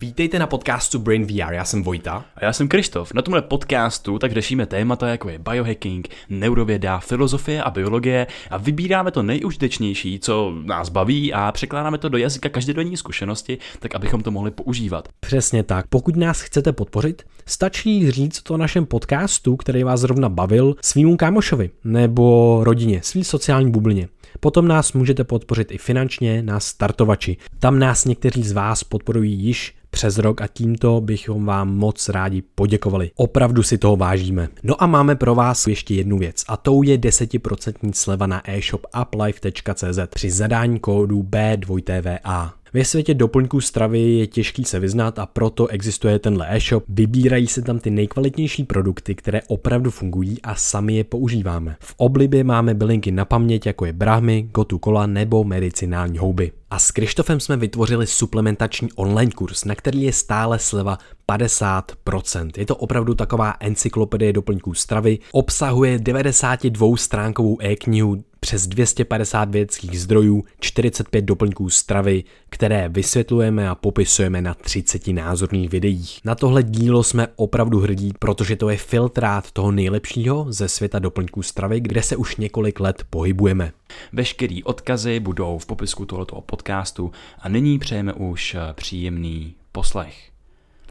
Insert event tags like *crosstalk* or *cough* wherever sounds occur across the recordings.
Vítejte na podcastu Brain VR, já jsem Vojta. A já jsem Krištof. Na tomhle podcastu tak řešíme témata jako je biohacking, neurověda, filozofie a biologie a vybíráme to nejužitečnější, co nás baví a překládáme to do jazyka každodenní zkušenosti, tak abychom to mohli používat. Přesně tak. Pokud nás chcete podpořit, stačí říct to našem podcastu, který vás zrovna bavil, svýmu kámošovi nebo rodině, svý sociální bublině. Potom nás můžete podpořit i finančně na startovači. Tam nás někteří z vás podporují již přes rok a tímto bychom vám moc rádi poděkovali. Opravdu si toho vážíme. No a máme pro vás ještě jednu věc a tou je 10% sleva na e-shop uplife.cz při zadání kódu B2TVA. Ve světě doplňků stravy je těžký se vyznat a proto existuje tenhle e-shop. Vybírají se tam ty nejkvalitnější produkty, které opravdu fungují a sami je používáme. V oblibě máme bylinky na paměť, jako je brahmy, gotu kola nebo medicinální houby. A s Krištofem jsme vytvořili suplementační online kurz, na který je stále sleva 50%. Je to opravdu taková encyklopedie doplňků stravy, obsahuje 92 stránkovou e-knihu, přes 250 vědeckých zdrojů, 45 doplňků stravy, které vysvětlujeme a popisujeme na 30 názorných videích. Na tohle dílo jsme opravdu hrdí, protože to je filtrát toho nejlepšího ze světa doplňků stravy, kde se už několik let pohybujeme. Veškerý odkazy budou v popisku tohoto podcastu a nyní přejeme už příjemný poslech.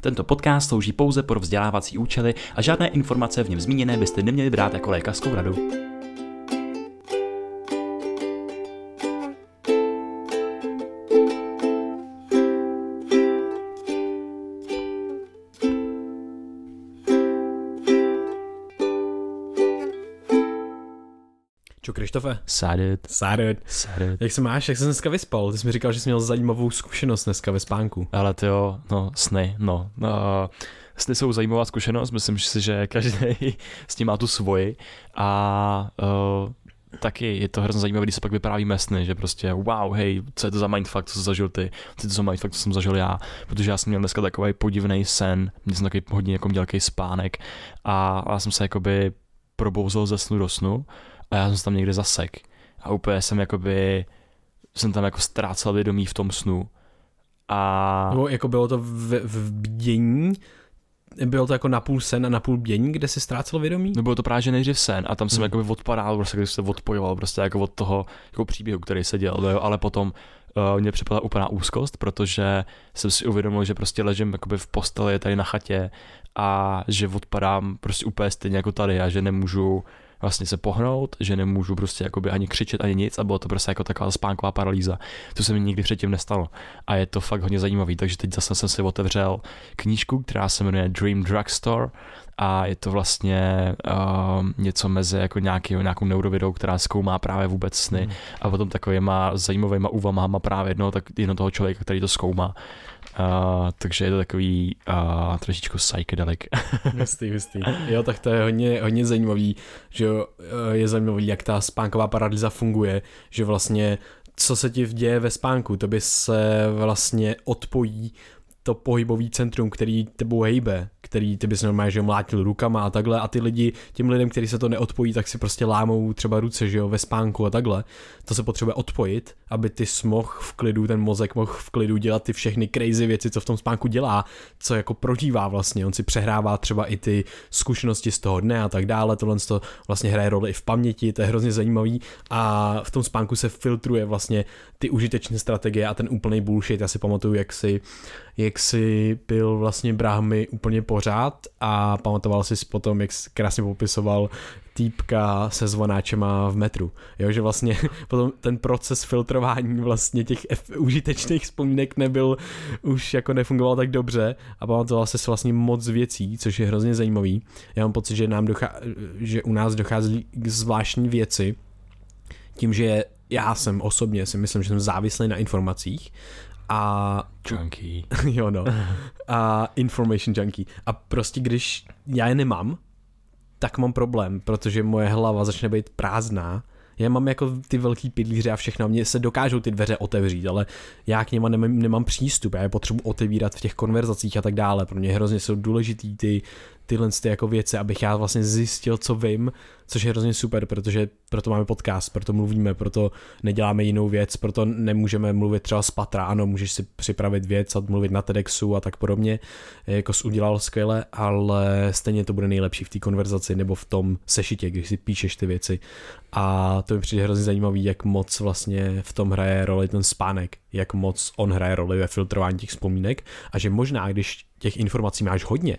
Tento podcast slouží pouze pro vzdělávací účely a žádné informace v něm zmíněné byste neměli brát jako lékařskou radu. Čo, Krištofe? Sadet. Sadet. Sadet. Jak se máš? Jak jsi dneska vyspal? Ty jsi mi říkal, že jsi měl zajímavou zkušenost dneska ve spánku. Ale ty jo, no, sny, no. Uh, sny jsou zajímavá zkušenost, myslím si, že každý *laughs* s tím má tu svoji a uh, taky je to hrozně zajímavé, když se pak vyprávíme sny, že prostě wow, hej, co je to za mindfuck, co jsi zažil ty, co je to za mindfuck, co jsem zažil já, protože já jsem měl dneska takový podivný sen, měl jsem takový hodně jako dělký spánek a já jsem se jakoby probouzel ze snu do snu a já jsem se tam někde zasek. A úplně jsem jakoby, jsem tam jako ztrácel vědomí v tom snu. A... Nebo jako bylo to v, v bdění, bylo to jako napůl sen a napůl bdění, kde si ztrácel vědomí? No bylo to právě že nejdřív sen. A tam jsem hmm. jakoby odpadal, prostě když se odpojoval prostě jako od toho jako příběhu, který se dělal, jo, ale potom uh, mě připadla úplná úzkost, protože jsem si uvědomil, že prostě ležím jakoby v posteli tady na chatě a že odpadám prostě úplně stejně jako tady a že nemůžu vlastně se pohnout, že nemůžu prostě jakoby ani křičet, ani nic a bylo to prostě jako taková spánková paralýza. To se mi nikdy předtím nestalo. A je to fakt hodně zajímavý, takže teď zase jsem si otevřel knížku, která se jmenuje Dream Drugstore a je to vlastně uh, něco mezi jako nějaký, nějakou neurovědou, která zkoumá právě vůbec sny mm. a potom takovýma zajímavýma úvahama právě jednoho, tak, jedno toho člověka, který to zkoumá. Takže je to takový uh, trošičku psychedelic. *laughs* hustý, hustý. Jo, tak to je hodně, hodně zajímavý, že je zajímavý, jak ta spánková paralýza funguje, že vlastně co se ti děje ve spánku, to by se vlastně odpojí to pohybový centrum, který tebou hejbe, který ty bys normálně že mlátil rukama a takhle a ty lidi, těm lidem, kteří se to neodpojí, tak si prostě lámou třeba ruce, že jo, ve spánku a takhle. To se potřebuje odpojit, aby ty smoh v klidu, ten mozek mohl v klidu dělat ty všechny crazy věci, co v tom spánku dělá, co jako prožívá vlastně. On si přehrává třeba i ty zkušenosti z toho dne a tak dále. Tohle to vlastně hraje roli i v paměti, to je hrozně zajímavý a v tom spánku se filtruje vlastně ty užitečné strategie a ten úplný bullshit. Já si pamatuju, jak si, jak si byl vlastně Brahmy úplně pořád a pamatoval si potom, jak krásně popisoval týpka se zvonáčema v metru. Jo, že vlastně *laughs* potom ten proces filtrování vlastně těch F- užitečných vzpomínek nebyl, už jako nefungoval tak dobře a pamatoval se vlastně moc věcí, což je hrozně zajímavý. Já mám pocit, že, nám dochá- že u nás dochází k zvláštní věci, tím, že já jsem osobně si myslím, že jsem závislý na informacích a... Junkie. *laughs* jo no. A information junkie. A prostě když já je nemám, tak mám problém, protože moje hlava začne být prázdná. Já mám jako ty velký pilíře a všechno, mě se dokážou ty dveře otevřít, ale já k něma nemám, nemám přístup, já je potřebuji otevírat v těch konverzacích a tak dále. Pro mě hrozně jsou důležitý ty, tyhle ty jako věci, abych já vlastně zjistil, co vím, což je hrozně super, protože proto máme podcast, proto mluvíme, proto neděláme jinou věc, proto nemůžeme mluvit třeba z patra, ano, můžeš si připravit věc a mluvit na TEDxu a tak podobně, jako jsi udělal skvěle, ale stejně to bude nejlepší v té konverzaci nebo v tom sešitě, když si píšeš ty věci. A to mi přijde hrozně zajímavý, jak moc vlastně v tom hraje roli ten spánek, jak moc on hraje roli ve filtrování těch vzpomínek a že možná, když těch informací máš hodně,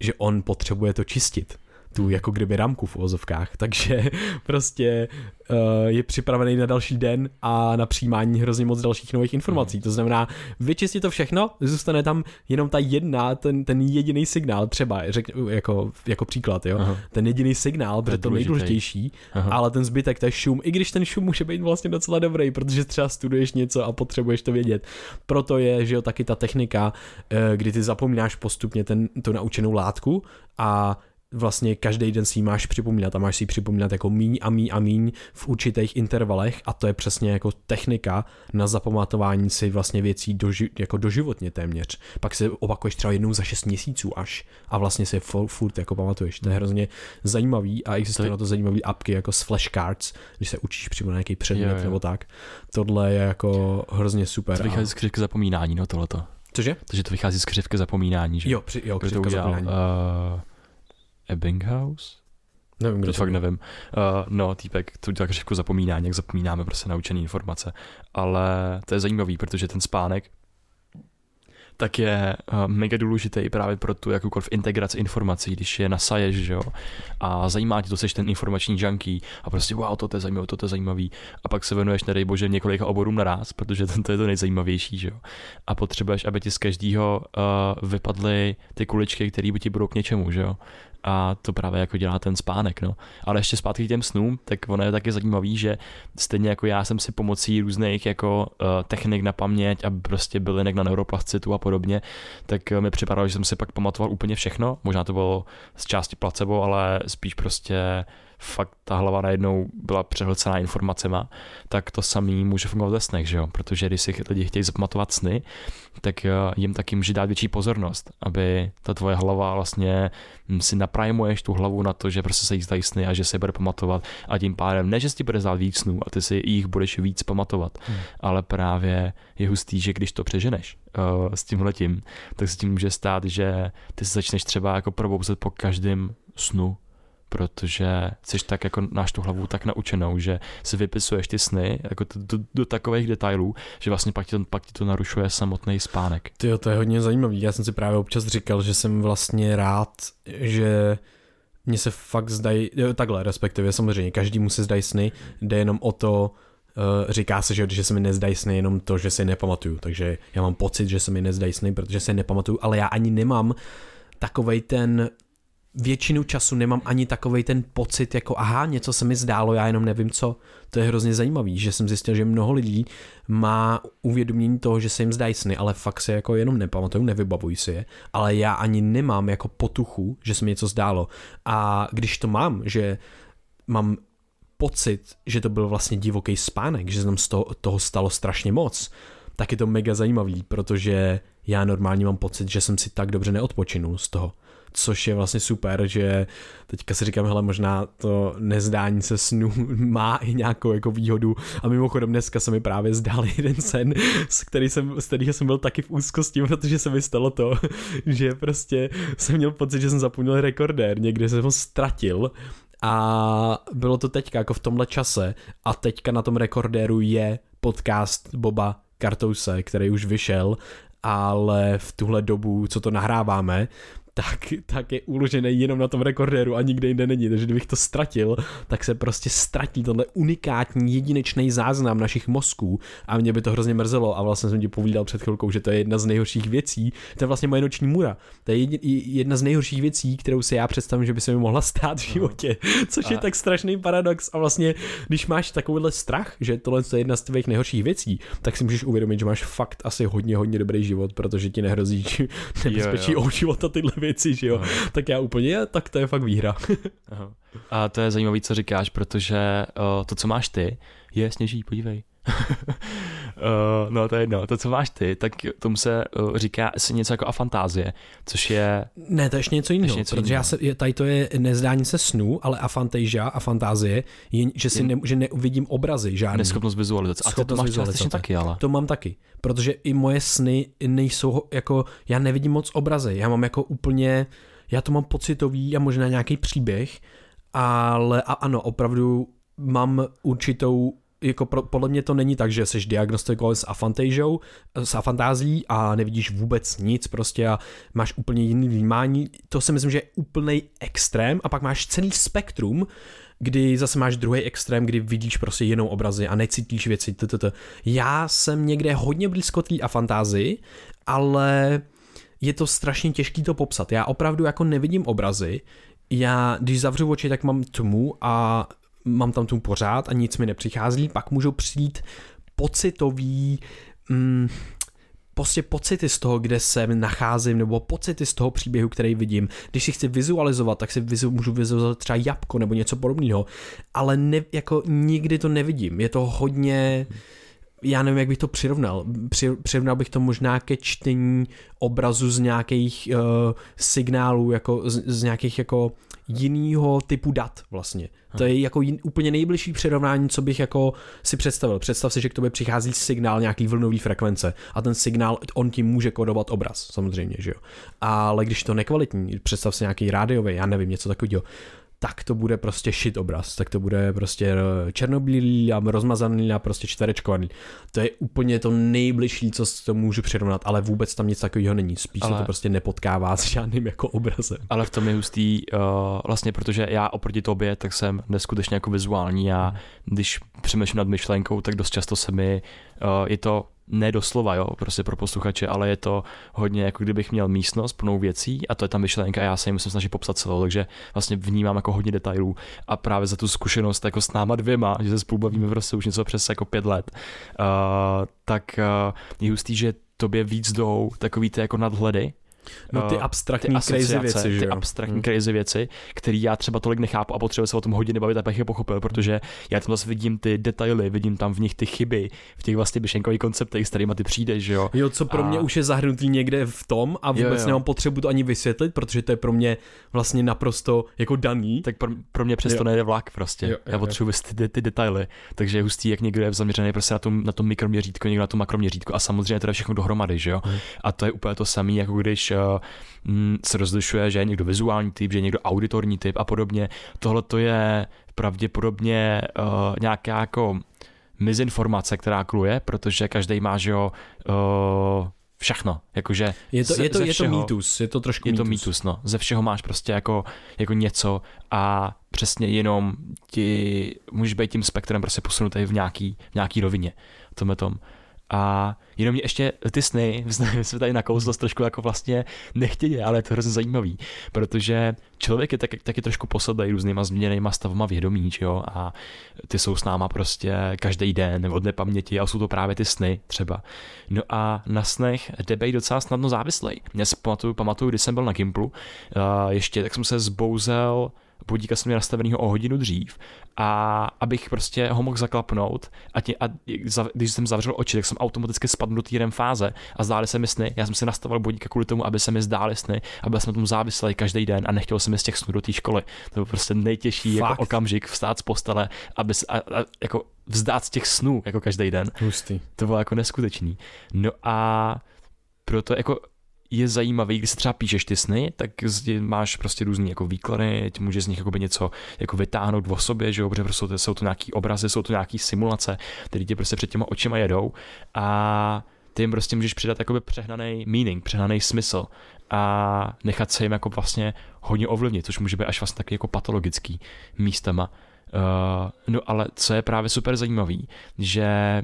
že on potřebuje to čistit tu jako kdyby ramku v ozovkách, *laughs* takže prostě uh, je připravený na další den a na přijímání hrozně moc dalších nových informací. To znamená, vyčistit to všechno, zůstane tam jenom ta jedna, ten, ten jediný signál, třeba řek, jako, jako příklad, jo, Aha. ten jediný signál, protože to nejdůležitější, Aha. ale ten zbytek, to je šum, i když ten šum může být vlastně docela dobrý, protože třeba studuješ něco a potřebuješ to vědět. Proto je, že jo, taky ta technika, eh, kdy ty zapomínáš postupně ten, tu naučenou látku a vlastně každý den si máš připomínat a máš si připomínat jako míň a míň a míň v určitých intervalech a to je přesně jako technika na zapamatování si vlastně věcí doži, jako doživotně téměř. Pak se opakuješ třeba jednou za 6 měsíců až a vlastně si furt jako pamatuješ. To je hrozně zajímavý a existují na to zajímavé apky jako s flashcards, když se učíš přímo na nějaký předmět jo, jo. nebo tak. Tohle je jako hrozně super. To vychází z křivky zapomínání, no tohleto. Cože? Takže to vychází z křivky zapomínání, že? Jo, při, jo křivka zapomínání. Uh, Ebbinghaus? Nevím, kdo to fakt nevím. Uh, no, týpek, to udělá křivku zapomínání, jak zapomínáme prostě naučené informace. Ale to je zajímavý, protože ten spánek tak je uh, mega důležitý právě pro tu jakoukoliv integraci informací, když je nasaješ, že jo, a zajímá tě to, seš ten informační junkie a prostě wow, to je zajímavé, to je zajímavý a pak se venuješ, nedej bože, několika oborům naraz, protože to je to nejzajímavější, že jo, a potřebuješ, aby ti z každého uh, vypadly ty kuličky, které by ti budou k něčemu, že jo, a to právě jako dělá ten spánek, no. Ale ještě zpátky k těm snům, tak ono je taky zajímavý, že stejně jako já jsem si pomocí různých jako uh, technik na paměť a prostě bylinek na neuroplastitu a podobně, tak uh, mi připadalo, že jsem si pak pamatoval úplně všechno, možná to bylo z části placebo, ale spíš prostě fakt ta hlava najednou byla přehlcená informacema, tak to samý může fungovat ve snech, že jo? Protože když si lidi chtějí zapamatovat sny, tak eh, jim taky může dát větší pozornost, aby ta tvoje hlava vlastně hm, si naprajmuješ tu hlavu na to, že prostě se jí zdají sny a že se bude pamatovat a tím pádem ne, že si ti bude zdát víc snů a ty si jich budeš víc pamatovat, hmm. ale právě je hustý, že když to přeženeš uh, s tímhletím, tak se tím může stát, že ty se začneš třeba jako probouzet po každém snu protože jsi tak jako náš tu hlavu tak naučenou, že si vypisuješ ty sny jako do, do, do takových detailů, že vlastně pak ti to, pak ti to narušuje samotný spánek. Ty to je hodně zajímavý. Já jsem si právě občas říkal, že jsem vlastně rád, že mně se fakt zdají, takhle respektive samozřejmě, každý mu se zdají sny, jde jenom o to, Uh, říká se, že, že se mi nezdají sny jenom to, že si nepamatuju, takže já mám pocit, že se mi nezdají sny, protože si nepamatuju, ale já ani nemám takovej ten většinu času nemám ani takovej ten pocit, jako aha, něco se mi zdálo, já jenom nevím co. To je hrozně zajímavý, že jsem zjistil, že mnoho lidí má uvědomění toho, že se jim zdají sny, ale fakt se jako jenom nepamatuju, nevybavují si je, ale já ani nemám jako potuchu, že se mi něco zdálo. A když to mám, že mám pocit, že to byl vlastně divoký spánek, že se nám z toho, toho stalo strašně moc, tak je to mega zajímavý, protože já normálně mám pocit, že jsem si tak dobře neodpočinul z toho což je vlastně super, že teďka si říkám, hele, možná to nezdání se snu *laughs* má i nějakou jako výhodu. A mimochodem dneska se mi právě zdál jeden sen, z, který jsem, z kterého jsem byl taky v úzkosti, protože se mi stalo to, *laughs* že prostě jsem měl pocit, že jsem zapomněl rekordér, někde jsem ho ztratil. A bylo to teďka jako v tomhle čase. A teďka na tom rekordéru je podcast Boba Kartouse, který už vyšel. Ale v tuhle dobu, co to nahráváme, tak, tak je uložený jenom na tom rekordéru a nikde jinde není. Takže kdybych to ztratil, tak se prostě ztratí tenhle unikátní jedinečný záznam našich mozků a mě by to hrozně mrzelo a vlastně jsem ti povídal před chvilkou, že to je jedna z nejhorších věcí. To je vlastně moje noční můra. To je jedna z nejhorších věcí, kterou si já představím, že by se mi mohla stát v životě, *laughs* což a... je tak strašný paradox a vlastně, když máš takovýhle strach, že tohle je jedna z tvých nejhorších věcí, tak si můžeš uvědomit, že máš fakt asi hodně, hodně dobrý život, protože ti nehrozí *laughs* nebezpečí o život a tyhle věci věci, že jo. Aha. Tak já úplně, tak to je fakt výhra. Aha. A to je zajímavé, co říkáš, protože uh, to, co máš ty, je sněží, podívej. Uh, *laughs* no to je jedno. To, co máš ty, tak tomu se uh, říká si něco jako afantázie, což je... Ne, to je ještě něco jiného, ještě něco protože jiného. já se, tady to je nezdání se snů, ale afantasia a fantázie je, že si ne, že neuvidím obrazy žádný. Neschopnost vizualizace. A to, to máš částečně taky, ale. To mám taky, protože i moje sny nejsou jako, já nevidím moc obrazy, já mám jako úplně, já to mám pocitový a možná nějaký příběh, ale a ano, opravdu mám určitou jako pro, podle mě to není tak, že jsi diagnostikovaný s afantážou, s afantází a nevidíš vůbec nic prostě a máš úplně jiný vnímání. To si myslím, že je úplný extrém a pak máš celý spektrum, kdy zase máš druhý extrém, kdy vidíš prostě jinou obrazy a necítíš věci. Ttt. Já jsem někde hodně blízko té afantázii, ale je to strašně těžký to popsat. Já opravdu jako nevidím obrazy, já když zavřu oči, tak mám tmu a mám tam tu pořád a nic mi nepřichází, pak můžou přijít pocitový, mm, prostě pocity z toho, kde se nacházím, nebo pocity z toho příběhu, který vidím. Když si chci vizualizovat, tak si vizu, můžu vizualizovat třeba jabko nebo něco podobného, ale ne, jako nikdy to nevidím. Je to hodně, já nevím, jak bych to přirovnal. Při, přirovnal bych to možná ke čtení obrazu z nějakých uh, signálů, jako z, z nějakých jako jinýho typu dat vlastně. To je jako jin, úplně nejbližší přirovnání, co bych jako si představil. Představ si, že k tobě přichází signál nějaký vlnový frekvence a ten signál, on ti může kodovat obraz, samozřejmě, že jo. Ale když to nekvalitní, představ si nějaký rádiový, já nevím, něco takového, tak to bude prostě shit obraz, tak to bude prostě eh, černobílý a rozmazaný a prostě čtverečkovaný. To je úplně to nejbližší, co to můžu přirovnat, ale vůbec tam nic takového není. Spíš ale... se to prostě nepotkává s žádným jako obrazem. Ale v tom je hustý, uh, vlastně protože já oproti tobě, tak jsem neskutečně jako vizuální a když přemýšlím nad myšlenkou, tak dost často se mi, uh, je to ne doslova, jo, prostě pro posluchače, ale je to hodně jako kdybych měl místnost plnou věcí a to je ta myšlenka a já se jim musím snažit popsat celou, takže vlastně vnímám jako hodně detailů a právě za tu zkušenost jako s náma dvěma, že se spolu bavíme prostě už něco přes jako pět let, uh, tak uh, je hustý, že tobě víc jdou takový ty jako nadhledy, No ty eh, abstraktní ty crazy věci, že Ty abstraktní hmm. crazy věci, které já třeba tolik nechápu a potřebuji se o tom hodně bavit, abych je pochopil, protože já tam zase vidím ty detaily, vidím tam v nich ty chyby, v těch vlastně myšlenkových konceptech, s kterými ty přijdeš, že jo. Jo, co pro a... mě už je zahrnutý někde v tom a vůbec jo, jo. nemám potřebu to ani vysvětlit, protože to je pro mě vlastně naprosto jako daný. Tak pro, pro mě přesto nejde vlak prostě. Jo, jo, já potřebuji ty, ty, detaily, takže je hustý, jak někdo je zaměřený prostě na tom, na tom mikroměřítko, někdo na tom makroměřítko a samozřejmě to je všechno dohromady, že jo. Hmm. A to je úplně to samé, jako když Mm, se rozlišuje, že je někdo vizuální typ, že je někdo auditorní typ a podobně. Tohle to je pravděpodobně uh, nějaká jako mizinformace, která kluje, protože každý má, že jo, uh, všechno. Jakože je to, je to, je všeho, to mýtus, je to trošku Je mýtus. to mýtus, no. Ze všeho máš prostě jako, jako něco a přesně jenom ti můžeš být tím spektrem prostě posunutý v nějaký, v nějaký rovině. Tomhle tom. A jenom mě ještě ty sny, jsme tady nakouzlost trošku jako vlastně nechtěně, ale je to hrozně zajímavý, protože člověk je taky, taky trošku posadlý různýma změněnýma stavama vědomí, že jo, a ty jsou s náma prostě každý den od nepaměti a jsou to právě ty sny třeba. No a na snech jde být docela snadno závislý. Já si pamatuju, pamatuju, když jsem byl na Gimplu, ještě tak jsem se zbouzel budíka jsem měl nastavenýho o hodinu dřív a abych prostě ho mohl zaklapnout a, tě, a když jsem zavřel oči, tak jsem automaticky spadl do té fáze a zdály se mi sny. Já jsem si nastavil budíka kvůli tomu, aby se mi zdály sny a byl jsem na tom závislý každý den a nechtěl jsem z těch snů do té školy. To byl prostě nejtěžší jako okamžik vstát z postele, aby a, a, jako vzdát z těch snů jako každý den. Hustý. To bylo jako neskutečný. No a proto jako je zajímavý, když třeba píšeš ty sny, tak máš prostě různý jako výklady, můžeš z nich jako něco jako vytáhnout v sobě, že jo, protože prostě jsou to nějaký obrazy, jsou to nějaký simulace, které tě prostě před těma očima jedou a ty jim prostě můžeš přidat jakoby přehnaný meaning, přehnaný smysl a nechat se jim jako vlastně hodně ovlivnit, což může být až vlastně taky jako patologický místama. Uh, no ale co je právě super zajímavý, že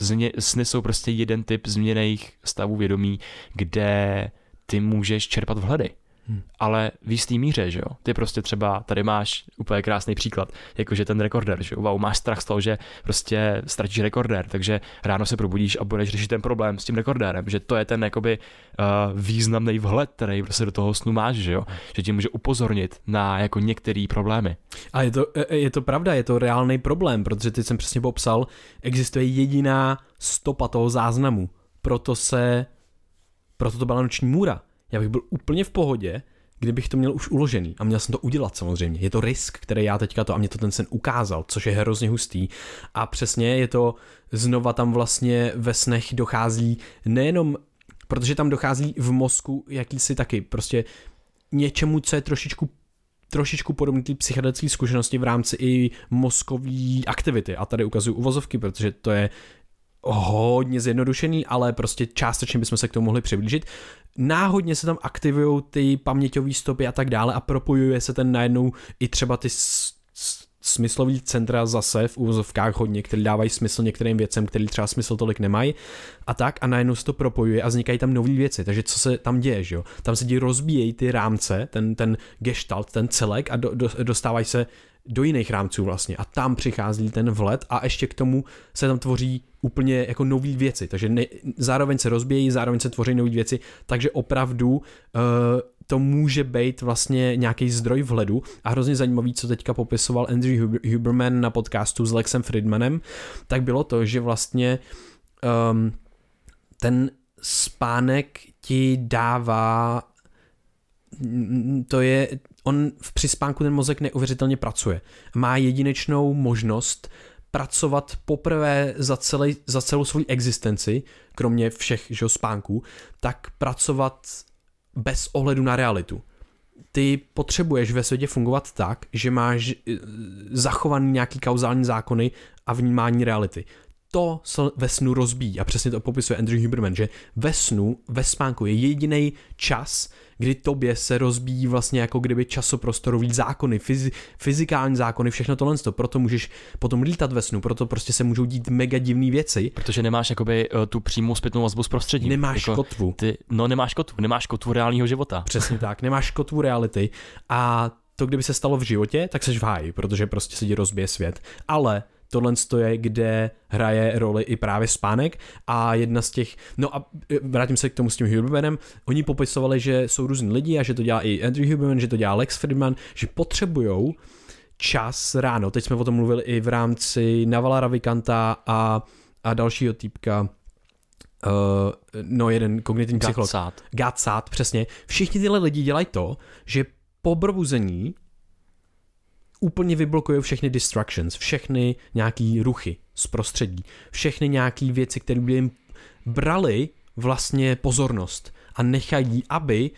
Změ, sny jsou prostě jeden typ změněných stavů vědomí, kde ty můžeš čerpat vhledy. Hmm. ale v jistý míře, že jo. Ty prostě třeba, tady máš úplně krásný příklad, jakože ten rekorder, že jo, wow, máš strach z toho, že prostě ztratíš rekordér, takže ráno se probudíš a budeš řešit ten problém s tím rekordérem, že to je ten jakoby uh, významný vhled, který prostě do toho snu máš, že jo, že ti může upozornit na jako některé problémy. A je to, je to pravda, je to reálný problém, protože ty jsem přesně popsal, existuje jediná stopa toho záznamu, proto se, proto to byla noční můra. Já bych byl úplně v pohodě, kdybych to měl už uložený a měl jsem to udělat samozřejmě. Je to risk, který já teďka to a mě to ten sen ukázal, což je hrozně hustý. A přesně je to, znova tam vlastně ve snech dochází nejenom, protože tam dochází v mozku jakýsi taky prostě něčemu, co je trošičku trošičku podobný té psychedelické zkušenosti v rámci i mozkové aktivity. A tady ukazuju uvozovky, protože to je hodně zjednodušený, ale prostě částečně bychom se k tomu mohli přiblížit. Náhodně se tam aktivují ty paměťové stopy a tak dále a propojuje se ten najednou i třeba ty smyslový centra zase v úvozovkách hodně, které dávají smysl některým věcem, které třeba smysl tolik nemají a tak a najednou se to propojuje a vznikají tam nové věci. Takže co se tam děje, že jo? Tam se ti rozbíjejí ty rámce, ten, ten gestalt, ten celek a do, do, dostávají se do jiných rámců vlastně. A tam přichází ten vlet a ještě k tomu se tam tvoří úplně jako nové věci, takže ne, zároveň se rozbíjejí, zároveň se tvoří nové věci, takže opravdu uh, to může být vlastně nějaký zdroj vhledu. A hrozně zajímavý, co teďka popisoval Andrew Huberman na podcastu s Lexem Friedmanem, tak bylo to, že vlastně um, ten spánek ti dává to je, on v přispánku ten mozek neuvěřitelně pracuje. Má jedinečnou možnost pracovat poprvé za, celý, za celou svou existenci, kromě všech že, spánků, tak pracovat bez ohledu na realitu. Ty potřebuješ ve světě fungovat tak, že máš eh, zachovaný nějaký kauzální zákony a vnímání reality to se ve snu rozbíjí a přesně to popisuje Andrew Huberman, že ve snu, ve spánku je jediný čas, kdy tobě se rozbíjí vlastně jako kdyby časoprostorový zákony, fyzi, fyzikální zákony, všechno tohle, proto můžeš potom lítat ve snu, proto prostě se můžou dít mega divné věci. Protože nemáš jakoby uh, tu přímou zpětnou vazbu z prostředí. Nemáš jako, kotvu. Ty, no nemáš kotvu, nemáš kotvu reálního života. Přesně tak, nemáš kotvu reality a to, kdyby se stalo v životě, tak seš v háji, protože prostě se ti rozbije svět. Ale tohle je, kde hraje roli i právě spánek a jedna z těch, no a e, vrátím se k tomu s tím Hubermanem, oni popisovali, že jsou různí lidi a že to dělá i Andrew Huberman, že to dělá Lex Friedman, že potřebujou čas ráno, teď jsme o tom mluvili i v rámci Navala Ravikanta a, a dalšího týpka, Uh, no jeden kognitivní psycholog. Gatsát. Gatsát, přesně. Všichni tyhle lidi dělají to, že po probuzení úplně vyblokují všechny distractions, všechny nějaký ruchy z prostředí, všechny nějaký věci, které by jim brali vlastně pozornost a nechají, aby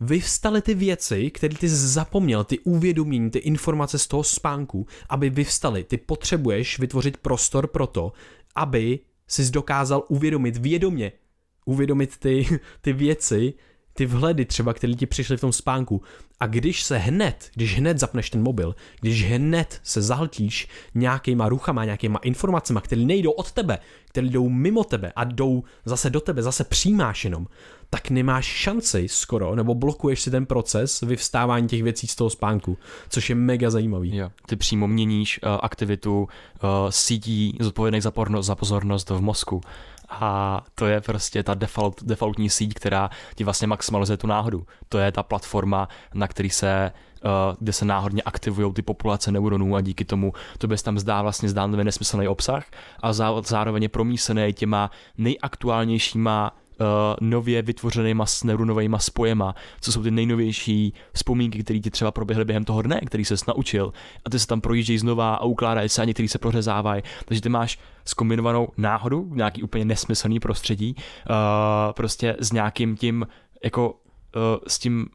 vyvstaly ty věci, které ty zapomněl, ty uvědomění, ty informace z toho spánku, aby vyvstaly. Ty potřebuješ vytvořit prostor pro to, aby jsi dokázal uvědomit vědomě, uvědomit ty, ty věci, ty vhledy třeba, které ti přišly v tom spánku. A když se hned, když hned zapneš ten mobil, když hned se zahltíš nějakýma ruchama, nějakýma informacemi, které nejdou od tebe, které jdou mimo tebe a jdou zase do tebe, zase přijímáš jenom, tak nemáš šanci skoro, nebo blokuješ si ten proces vyvstávání těch věcí z toho spánku, což je mega zajímavý. Jo. Ty přímo měníš uh, aktivitu uh, sítí zodpovědných za, porno, za pozornost v mozku a to je prostě ta default, defaultní síť, která ti vlastně maximalizuje tu náhodu. To je ta platforma, na který se uh, kde se náhodně aktivují ty populace neuronů a díky tomu to bys tam zdá vlastně zdánlivě nesmyslný obsah a zároveň je promísený těma nejaktuálnějšíma uh, nově vytvořenýma neuronovými spojema, co jsou ty nejnovější vzpomínky, které ti třeba proběhly během toho dne, který se naučil a ty se tam projíždějí znova a ukládají se a některý se prořezávají. Takže ty máš skombinovanou náhodu, nějaký úplně nesmyslný prostředí, uh, prostě s nějakým tím jako uh, s tím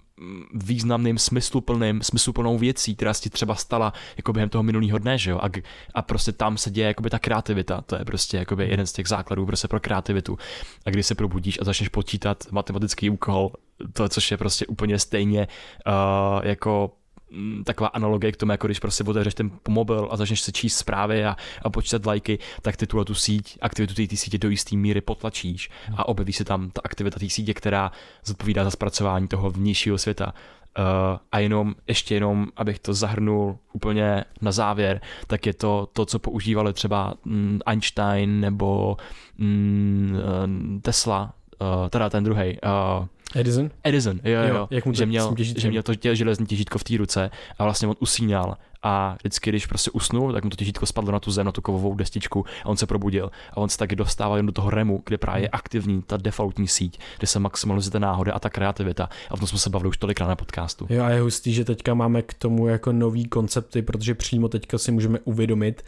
významným, smysluplným, smysluplnou věcí, která si třeba stala jako během toho minulého dne, že jo? A, a prostě tam se děje jakoby ta kreativita, to je prostě jakoby jeden z těch základů prostě pro kreativitu. A když se probudíš a začneš počítat matematický úkol, to, což je prostě úplně stejně uh, jako taková analogie k tomu, jako když prostě otevřeš ten mobil a začneš se číst zprávy a, a počítat lajky, tak ty tu, tu síť, aktivitu té sítě do jisté míry potlačíš a objeví se tam ta aktivita té sítě, která zodpovídá za zpracování toho vnějšího světa. Uh, a jenom, ještě jenom, abych to zahrnul úplně na závěr, tak je to to, co používali třeba mm, Einstein nebo mm, Tesla, uh, teda ten druhý. Uh, Edison? Edison, jo, jo, jo. Jak mu že, měl, že měl to tě, železní těžítko v té ruce a vlastně on usínal a vždycky, když prostě usnul, tak mu to těžítko spadlo na tu zem, na tu kovovou destičku a on se probudil a on se taky dostával jen do toho remu, kde právě je aktivní ta defaultní síť, kde se maximalizuje ta náhoda a ta kreativita a o tom jsme se bavili už tolikrát na podcastu. Jo a je hustý, že teďka máme k tomu jako nový koncepty, protože přímo teďka si můžeme uvědomit,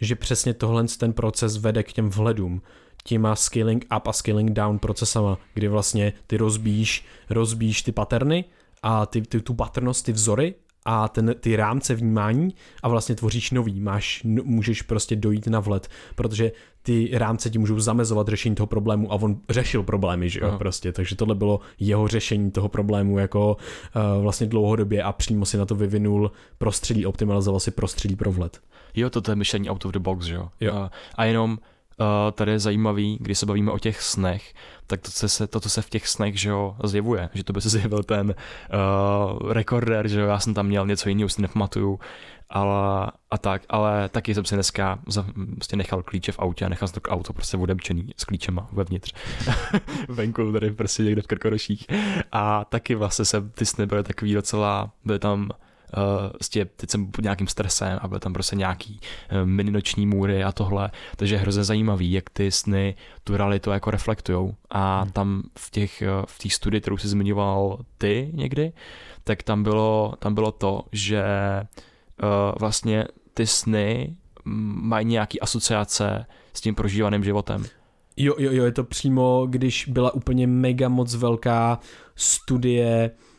že přesně tohle ten proces vede k těm vhledům těma scaling up a scaling down procesama, kdy vlastně ty rozbíš, rozbíš ty paterny a ty, ty, tu patrnost, ty vzory a ten, ty rámce vnímání a vlastně tvoříš nový, máš, můžeš prostě dojít na vlet, protože ty rámce ti můžou zamezovat řešení toho problému a on řešil problémy, že jo, Aha. prostě, takže tohle bylo jeho řešení toho problému jako uh, vlastně dlouhodobě a přímo si na to vyvinul prostředí, optimalizoval si prostředí pro vlet. Jo, to je myšlení out of the box, že jo. jo. A, a jenom tady je zajímavý, když se bavíme o těch snech, tak to, co se, to, co se v těch snech že jo, zjevuje, že to by se *laughs* zjevil ten uh, rekorder, že jo, já jsem tam měl něco jiného, už si nepamatuju, ale, a tak, ale taky jsem si dneska za, prostě nechal klíče v autě a nechal jsem to auto prostě odemčený s klíčema vevnitř. *laughs* Venku tady prostě někde v Krkoroších. A taky vlastně se ty sny byly takový docela, byly tam prostě teď jsem pod nějakým stresem a byl tam prostě nějaký uh, mini noční můry a tohle, takže je hrozně zajímavý, jak ty sny tu realitu jako reflektujou a hmm. tam v těch, uh, v té studii, kterou jsi zmiňoval ty někdy, tak tam bylo, tam bylo to, že uh, vlastně ty sny mají nějaký asociace s tím prožívaným životem. Jo, jo, jo, je to přímo, když byla úplně mega moc velká studie Eh,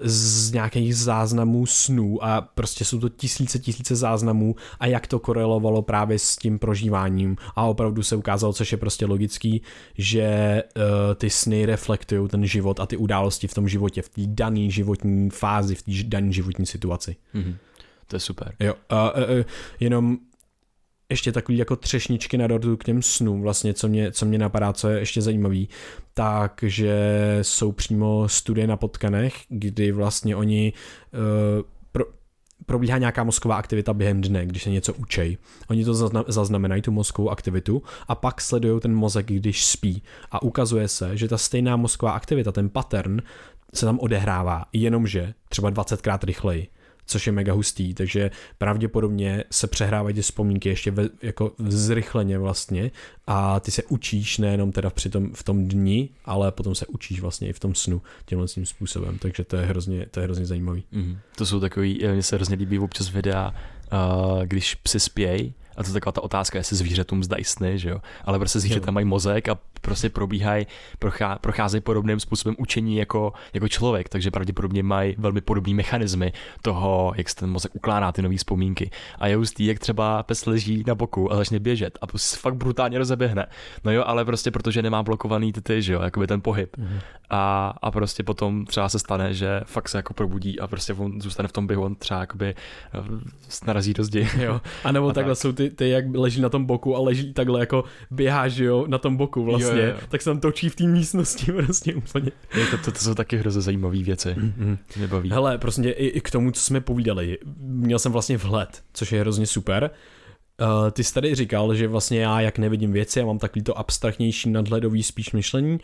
z nějakých záznamů snů a prostě jsou to tisíce, tisíce záznamů a jak to korelovalo právě s tím prožíváním a opravdu se ukázalo, což je prostě logický, že uh, ty sny reflektují ten život a ty události v tom životě, v té dané životní fázi, v té dané životní situaci. Mm-hmm. To je super. Jo, uh, uh, uh, jenom ještě takový jako třešničky na dortu k těm snům, vlastně, co mě, co mě napadá, co je ještě zajímavý, takže jsou přímo studie na potkanech, kdy vlastně oni uh, pro, probíhá nějaká mozková aktivita během dne, když se něco učej. Oni to zazna, zaznamenají, tu mozkovou aktivitu, a pak sledují ten mozek, když spí. A ukazuje se, že ta stejná mozková aktivita, ten pattern, se tam odehrává, jenomže třeba 20krát rychleji což je mega hustý, takže pravděpodobně se přehrávají ty vzpomínky ještě ve, jako zrychleně vlastně a ty se učíš nejenom teda při tom, v tom dni, ale potom se učíš vlastně i v tom snu tímhle tím způsobem, takže to je hrozně, to je hrozně zajímavý. Mm, to jsou takový, mně se hrozně líbí občas videa, uh, když psi spějí, a to je taková ta otázka, jestli zvířatům zdají sny, že jo. Ale prostě zvířata mají mozek a prostě probíhají, prochá, procházejí podobným způsobem učení jako, jako člověk, takže pravděpodobně mají velmi podobné mechanismy toho, jak se ten mozek ukládá ty nové vzpomínky. A je hustý, jak třeba pes leží na boku a začne běžet a prostě fakt brutálně rozeběhne. No jo, ale prostě protože nemá blokovaný ty, ty že jo, jakoby ten pohyb. Mm-hmm. A, a prostě potom třeba se stane, že fakt se jako probudí a prostě on zůstane v tom běhu, on třeba jakoby eh, narazí do zdi. Jo. *laughs* A nebo a takhle tak. jsou ty, ty, jak leží na tom boku a leží takhle jako běhá, že jo, na tom boku vlastně vlastně, jo, jo. tak se tam točí v té místnosti *laughs* prostě úplně. Je, to, to, to, jsou taky hrozně zajímavé věci. Mm-hmm. Mě baví. Hele, prostě i, i k tomu, co jsme povídali, měl jsem vlastně vhled, což je hrozně super. Uh, ty jsi tady říkal, že vlastně já jak nevidím věci, já mám takový to abstraktnější nadhledový spíš myšlení,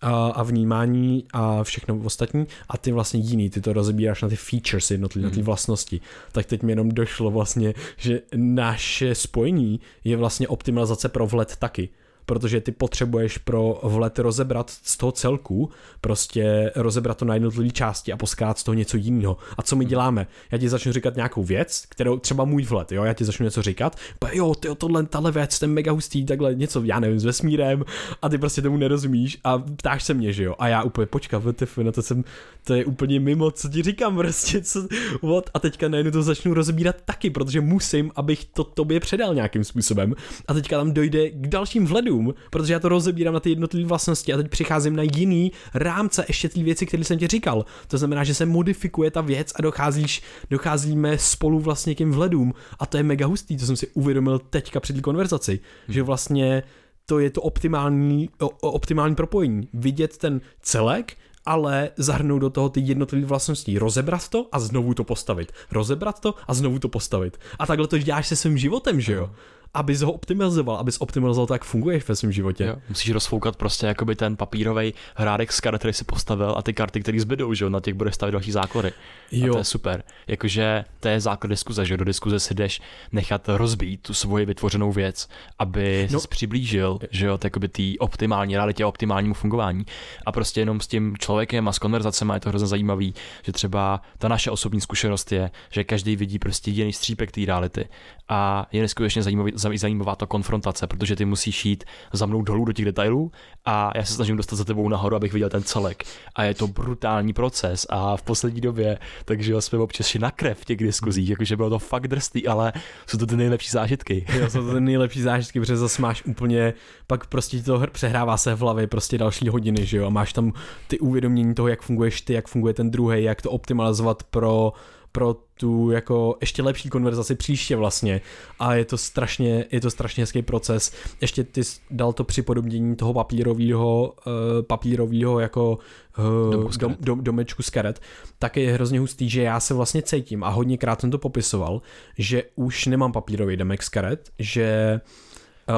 a, a vnímání a všechno ostatní a ty vlastně jiný, ty to rozebíráš na ty features jednotlivé, mm. na ty mhm. vlastnosti. Tak teď mi jenom došlo vlastně, že naše spojení je vlastně optimalizace pro vlet taky protože ty potřebuješ pro vlet rozebrat z toho celku, prostě rozebrat to na jednotlivé části a poskát z toho něco jiného. A co my děláme? Já ti začnu říkat nějakou věc, kterou třeba můj vlet, jo, já ti začnu něco říkat, jo, ty, tohle, tahle věc, ten mega hustý, takhle něco, já nevím, s vesmírem. A ty prostě tomu nerozumíš a ptáš se mě, že jo, a já úplně, počka, VTF, na to jsem, to je úplně mimo, co ti říkám, prostě, co, what? a teďka najednou to začnu rozebírat taky, protože musím, abych to tobě předal nějakým způsobem a teďka tam dojde k dalším vledům, dům, protože já to rozebírám na ty jednotlivé vlastnosti a teď přicházím na jiný rámce ještě ty věci, které jsem ti říkal. To znamená, že se modifikuje ta věc a docházíš, docházíme spolu vlastně k těm vledům a to je mega hustý, to jsem si uvědomil teďka při té konverzaci, hmm. že vlastně to je to optimální, optimální propojení. Vidět ten celek ale zahrnout do toho ty jednotlivé vlastnosti. Rozebrat to a znovu to postavit. Rozebrat to a znovu to postavit. A takhle to děláš se svým životem, že jo? Abys ho optimalizoval, abys optimalizoval to, jak funguješ ve svém životě. Jo, musíš rozfoukat prostě jakoby ten papírový hrádek z karet, který si postavil a ty karty, které zbydou, že jo, na těch budeš stavit další základy. Jo. A to je super. Jakože to je základ diskuze, že do diskuze si jdeš nechat rozbít tu svoji vytvořenou věc, aby no. přiblížil, že jo, jakoby tý optimální realitě, optimálnímu fungování. A prostě jenom s tím člověkem a s konverzacemi je to hrozně zajímavý, že třeba ta naše osobní zkušenost je, že každý vidí prostě jediný střípek té reality. A je neskutečně zajímavý, zajímavá ta konfrontace, protože ty musíš jít za mnou dolů do těch detailů a já se snažím dostat za tebou nahoru, abych viděl ten celek. A je to brutální proces a v poslední době, takže jsme občas šli na krev v těch diskuzích, jakože bylo to fakt drstý, ale jsou to ty nejlepší zážitky. Jo, jsou to ty nejlepší zážitky, protože zase máš úplně, pak prostě to přehrává se v hlavě prostě další hodiny, že jo, a máš tam ty uvědomění toho, jak funguješ ty, jak funguje ten druhý, jak to optimalizovat pro pro tu jako ještě lepší konverzaci příště vlastně a je to strašně, je to strašně hezký proces. Ještě ty dal to připodobnění toho papírového, uh, papírového jako uh, dom, dom, domečku z karet, tak je hrozně hustý, že já se vlastně cítím a hodněkrát jsem to popisoval, že už nemám papírový domek z karet, že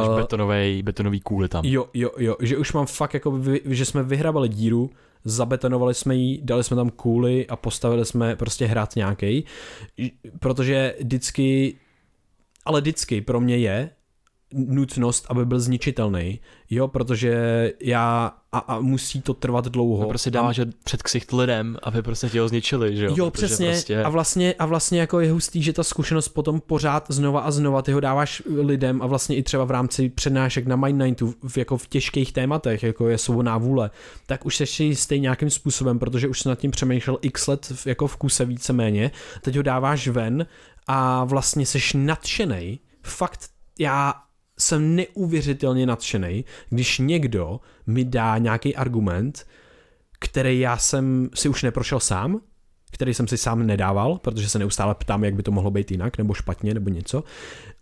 uh, betonový, betonový kůly tam. Jo, jo, jo, že už mám fakt jako, vy, že jsme vyhrabali díru, zabetonovali jsme ji, dali jsme tam kůly a postavili jsme prostě hrad nějaký, protože vždycky, ale vždycky pro mě je nutnost, aby byl zničitelný, jo, protože já a, a musí to trvat dlouho. To prostě dáváš a... před ksicht lidem, aby prostě tě ho zničili, že jo? Jo, protože přesně. Prostě... A, vlastně, a vlastně jako je hustý, že ta zkušenost potom pořád znova a znova ty ho dáváš lidem a vlastně i třeba v rámci přednášek na Mind Nightu, v, jako v těžkých tématech, jako je svobodná vůle, tak už se jistý nějakým způsobem, protože už jsem nad tím přemýšlel x let v, jako v kuse víceméně, teď ho dáváš ven a vlastně seš nadšenej, fakt já jsem neuvěřitelně nadšený, když někdo mi dá nějaký argument, který já jsem si už neprošel sám, který jsem si sám nedával, protože se neustále ptám, jak by to mohlo být jinak, nebo špatně, nebo něco,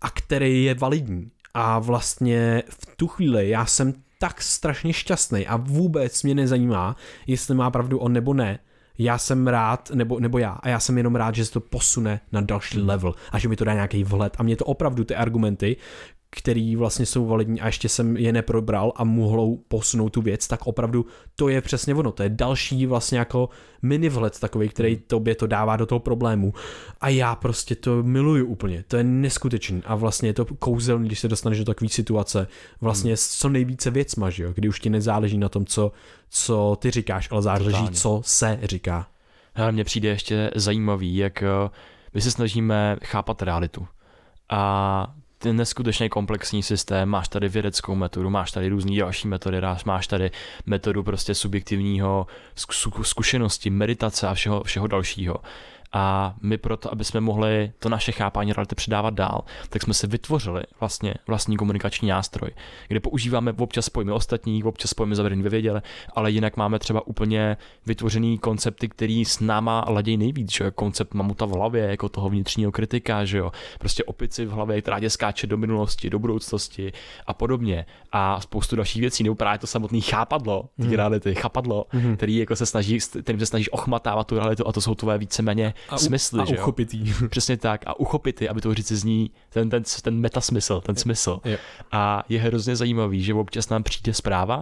a který je validní. A vlastně v tu chvíli já jsem tak strašně šťastný a vůbec mě nezajímá, jestli má pravdu on nebo ne. Já jsem rád, nebo, nebo já, a já jsem jenom rád, že se to posune na další level a že mi to dá nějaký vhled. A mě to opravdu ty argumenty, který vlastně jsou validní a ještě jsem je neprobral a mohou posunout tu věc, tak opravdu to je přesně ono. To je další vlastně jako mini vhled takový, který hmm. tobě to dává do toho problému. A já prostě to miluju úplně. To je neskutečný. A vlastně je to kouzelný, když se dostaneš do takové situace vlastně hmm. s co nejvíce věcma, že jo? Kdy už ti nezáleží na tom, co, co ty říkáš, ale záleží, Totálně. co se říká. Ale mně přijde ještě zajímavý, jak eh, my se snažíme chápat realitu. A neskutečně komplexní systém, máš tady vědeckou metodu, máš tady různý další metody, máš tady metodu prostě subjektivního zkušenosti, meditace a všeho, všeho dalšího. A my proto, aby jsme mohli to naše chápání reality předávat dál, tak jsme si vytvořili vlastně vlastní komunikační nástroj, kde používáme občas pojmy ostatních, občas pojmy zavedený ve věděle, ale jinak máme třeba úplně vytvořený koncepty, který s náma ladějí nejvíc, že jo? koncept mamuta v hlavě, jako toho vnitřního kritika, že jo, prostě opici v hlavě, která tě skáče do minulosti, do budoucnosti a podobně a spoustu dalších věcí, nebo právě to samotné chápadlo, ty mm. reality, chápadlo, mm. který jako se snaží, kterým se snažíš ochmatávat tu realitu a to jsou tvoje víceméně a smysly, a že uchopitý. *laughs* Přesně tak. A uchopitý, aby to říci zní ten, ten, ten metasmysl, ten smysl. Je. A je hrozně zajímavý, že občas nám přijde zpráva,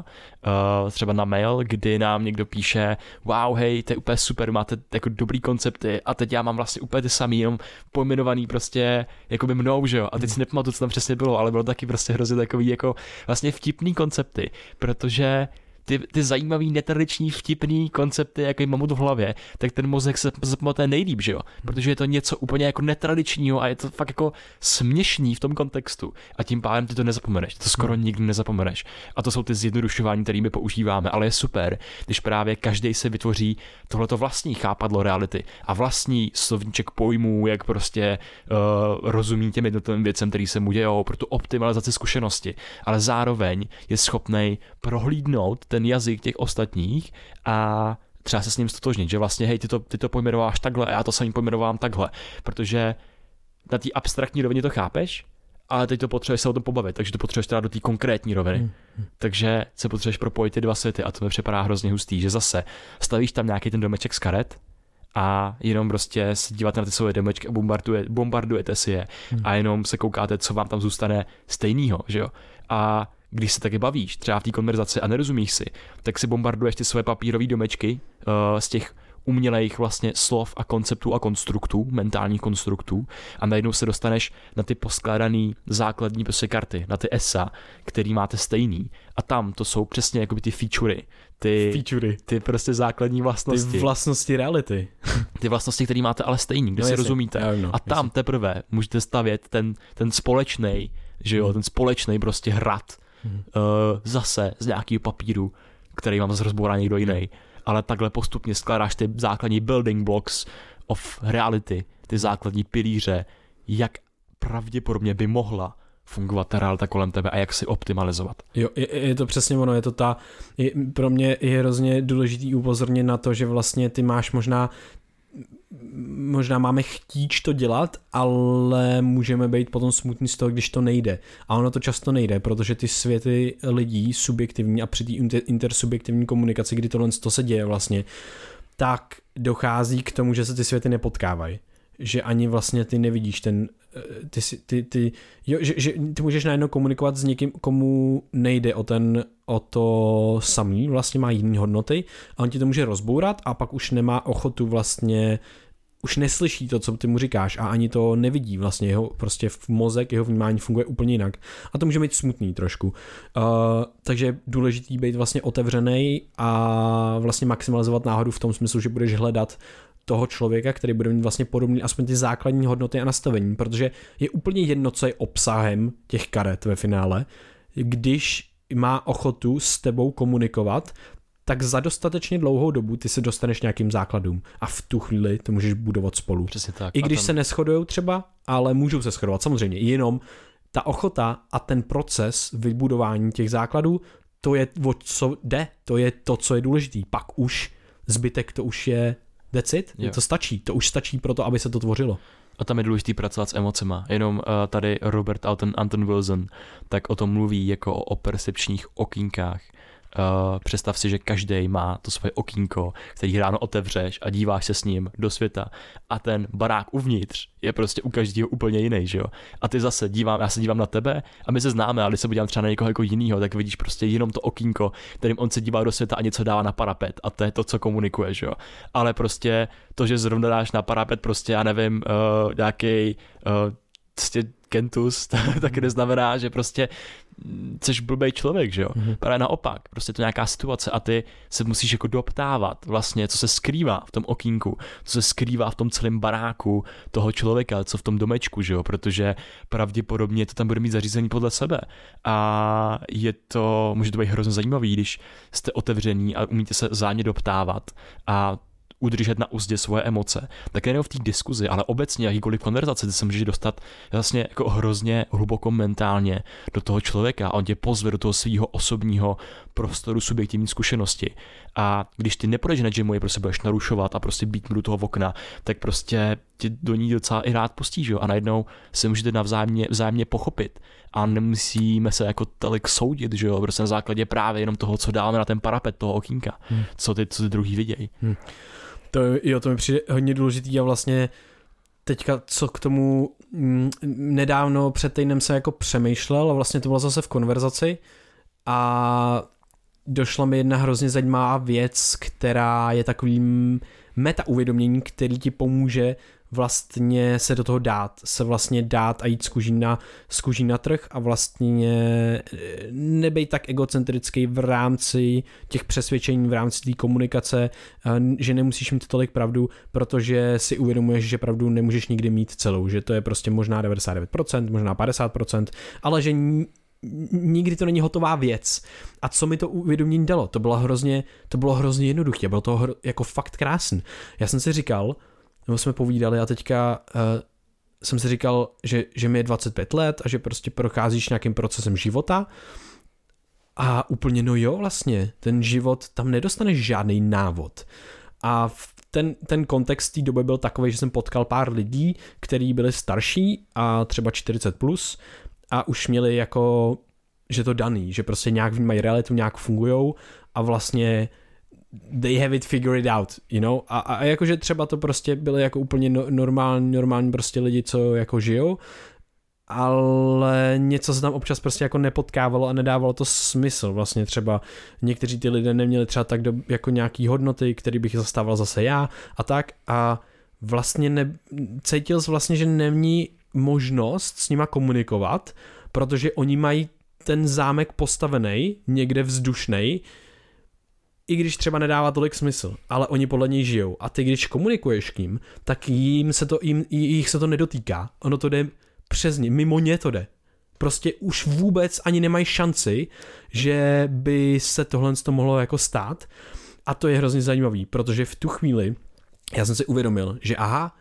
uh, třeba na mail, kdy nám někdo píše, wow, hej, to je úplně super, máte jako dobrý koncepty a teď já mám vlastně úplně ty samý, jenom pojmenovaný prostě jako by mnou, že jo. A teď si nepamatuju, co tam přesně bylo, ale bylo taky prostě hrozně takový jako vlastně vtipný koncepty, protože ty, ty zajímavý, netradiční, vtipný koncepty, jaký mám v hlavě, tak ten mozek se zapamatuje nejlíp, že jo? Protože je to něco úplně jako netradičního a je to fakt jako směšný v tom kontextu. A tím pádem ty to nezapomeneš, to skoro hmm. nikdy nezapomeneš. A to jsou ty zjednodušování, kterými používáme, ale je super, když právě každý se vytvoří tohleto vlastní chápadlo reality a vlastní slovníček pojmů, jak prostě uh, rozumí těm jednotlivým věcem, který se mu dějou, pro tu optimalizaci zkušenosti, ale zároveň je schopný prohlídnout ten ten jazyk těch ostatních a třeba se s ním stotožnit, že vlastně hej, ty to, ty to pojmenováš takhle a já to samý pojmenovám takhle, protože na té abstraktní rovině to chápeš, ale teď to potřebuješ se o tom pobavit, takže to potřebuješ teda do té konkrétní roviny. Mm. Takže se potřebuješ propojit ty dva světy a to mi připadá hrozně hustý, že zase stavíš tam nějaký ten domeček z karet a jenom prostě se díváte na ty svoje domečky a bombarduje, bombardujete si je mm. a jenom se koukáte, co vám tam zůstane stejného, že jo. A když se taky bavíš, třeba v té konverzaci a nerozumíš si, tak si bombarduješ ty svoje papírové domečky uh, z těch umělejch vlastně slov a konceptů a konstruktů, mentálních konstruktů a najednou se dostaneš na ty poskládané základní prostě karty, na ty ESA, který máte stejný a tam to jsou přesně jako ty featurey, ty, featurey. ty prostě základní vlastnosti. Ty vlastnosti reality. ty vlastnosti, které máte ale stejný, kde no, si jasný. rozumíte. No, a tam jasný. teprve můžete stavět ten, ten společný, že jo, hmm. ten společný prostě hrad hmm. uh, zase z nějakého papíru, který vám zase rozbourá někdo jiný ale takhle postupně skládáš ty základní building blocks of reality, ty základní pilíře, jak pravděpodobně by mohla fungovat ta realita kolem tebe a jak si optimalizovat. Jo, je, je to přesně ono, je to ta, je, pro mě je hrozně důležitý upozornit na to, že vlastně ty máš možná možná máme chtíč to dělat, ale můžeme být potom smutný z toho, když to nejde. A ono to často nejde, protože ty světy lidí, subjektivní a při té intersubjektivní komunikaci, kdy tohle to se děje vlastně, tak dochází k tomu, že se ty světy nepotkávají. Že ani vlastně ty nevidíš ten, eh, ty, ty, ty, jo, že, že ty můžeš najednou komunikovat s někým, komu nejde o ten, o to samý, vlastně má jiné hodnoty a on ti to může rozbourat a pak už nemá ochotu vlastně už neslyší to, co ty mu říkáš a ani to nevidí. Vlastně, jeho prostě v mozek, jeho vnímání funguje úplně jinak. A to může být smutný trošku. Uh, takže je důležitý být vlastně otevřený a vlastně maximalizovat náhodu v tom smyslu, že budeš hledat toho člověka, který bude mít vlastně podobný aspoň ty základní hodnoty a nastavení, protože je úplně jedno, co je obsahem těch karet ve finále, když má ochotu s tebou komunikovat, tak za dostatečně dlouhou dobu ty se dostaneš nějakým základům a v tu chvíli to můžeš budovat spolu. Přesně tak. I když tam... se neschodujou třeba, ale můžou se shodovat samozřejmě, jenom ta ochota a ten proces vybudování těch základů, to je o co jde, to je to, co je důležitý. Pak už zbytek to už je that's it, jo. to stačí, to už stačí pro to, aby se to tvořilo. A tam je důležité pracovat s emocema. Jenom uh, tady Robert Alton, Anton Wilson tak o tom mluví jako o, o percepčních okýnkách Uh, představ si, že každý má to svoje okýnko, který ráno otevřeš a díváš se s ním do světa a ten barák uvnitř je prostě u každého úplně jiný, že jo? A ty zase dívám, já se dívám na tebe a my se známe, ale když se podívám třeba na někoho jako jiného, tak vidíš prostě jenom to okýnko, kterým on se dívá do světa a něco dává na parapet a to je to, co komunikuje, že jo? Ale prostě to, že zrovna dáš na parapet prostě, já nevím, uh, nějaký uh, prostě Kentus, *laughs* taky neznamená, že prostě jsi blbý člověk, že jo? Mm-hmm. Právě naopak, prostě to je nějaká situace a ty se musíš jako doptávat vlastně, co se skrývá v tom okýnku, co se skrývá v tom celém baráku toho člověka, co v tom domečku, že jo? Protože pravděpodobně to tam bude mít zařízení podle sebe a je to, může to být hrozně zajímavý, když jste otevření a umíte se záně doptávat a udržet na úzdě svoje emoce, tak nejenom v té diskuzi, ale obecně jakýkoliv konverzace, ty se můžeš dostat vlastně jako hrozně hluboko mentálně do toho člověka a on tě pozve do toho svého osobního prostoru subjektivní zkušenosti. A když ty nepůjdeš na gymu, je prostě budeš narušovat a prostě být mu do toho okna, tak prostě tě do ní docela i rád postíš, jo? A najednou se můžete navzájemně, vzájemně pochopit a nemusíme se jako tolik soudit, že jo, prostě na základě právě jenom toho, co dáme na ten parapet toho okýnka, hmm. co ty, co ty druhý vidějí. Hmm. To, jo, to mi přijde hodně důležitý a vlastně teďka, co k tomu m, mm, nedávno před týdnem se jako přemýšlel a vlastně to bylo zase v konverzaci a došla mi jedna hrozně zajímavá věc, která je takovým meta uvědomění, který ti pomůže vlastně se do toho dát, se vlastně dát a jít z kůží na, z kůží na trh a vlastně eh, nebejt tak egocentrický v rámci těch přesvědčení, v rámci té komunikace, eh, že nemusíš mít tolik pravdu, protože si uvědomuješ, že pravdu nemůžeš nikdy mít celou, že to je prostě možná 99%, možná 50%, ale že nikdy to není hotová věc. A co mi to uvědomění dalo? To bylo hrozně, to bylo hrozně jednoduché, bylo to hro, jako fakt krásný. Já jsem si říkal, nebo jsme povídali a teďka uh, jsem si říkal, že, že mi je 25 let a že prostě procházíš nějakým procesem života a úplně no jo vlastně, ten život, tam nedostaneš žádný návod. A ten, ten kontext té doby byl takový, že jsem potkal pár lidí, kteří byli starší a třeba 40 plus a už měli jako, že to daný, že prostě nějak vnímají realitu, nějak fungujou a vlastně they have it figured out, you know, a, a jakože třeba to prostě byly jako úplně no, normální, normální prostě lidi, co jako žijou, ale něco se tam občas prostě jako nepotkávalo a nedávalo to smysl. Vlastně třeba někteří ty lidé neměli třeba tak do, jako nějaký hodnoty, který bych zastával zase já a tak a vlastně ne, cítil jsi vlastně, že není možnost s nima komunikovat, protože oni mají ten zámek postavený někde vzdušný, i když třeba nedává tolik smysl, ale oni podle něj žijou. A ty, když komunikuješ k ním, tak jim se to, jim, jich se to nedotýká. Ono to jde přes ně, mimo ně to jde. Prostě už vůbec ani nemají šanci, že by se tohle to mohlo jako stát. A to je hrozně zajímavý, protože v tu chvíli já jsem si uvědomil, že aha,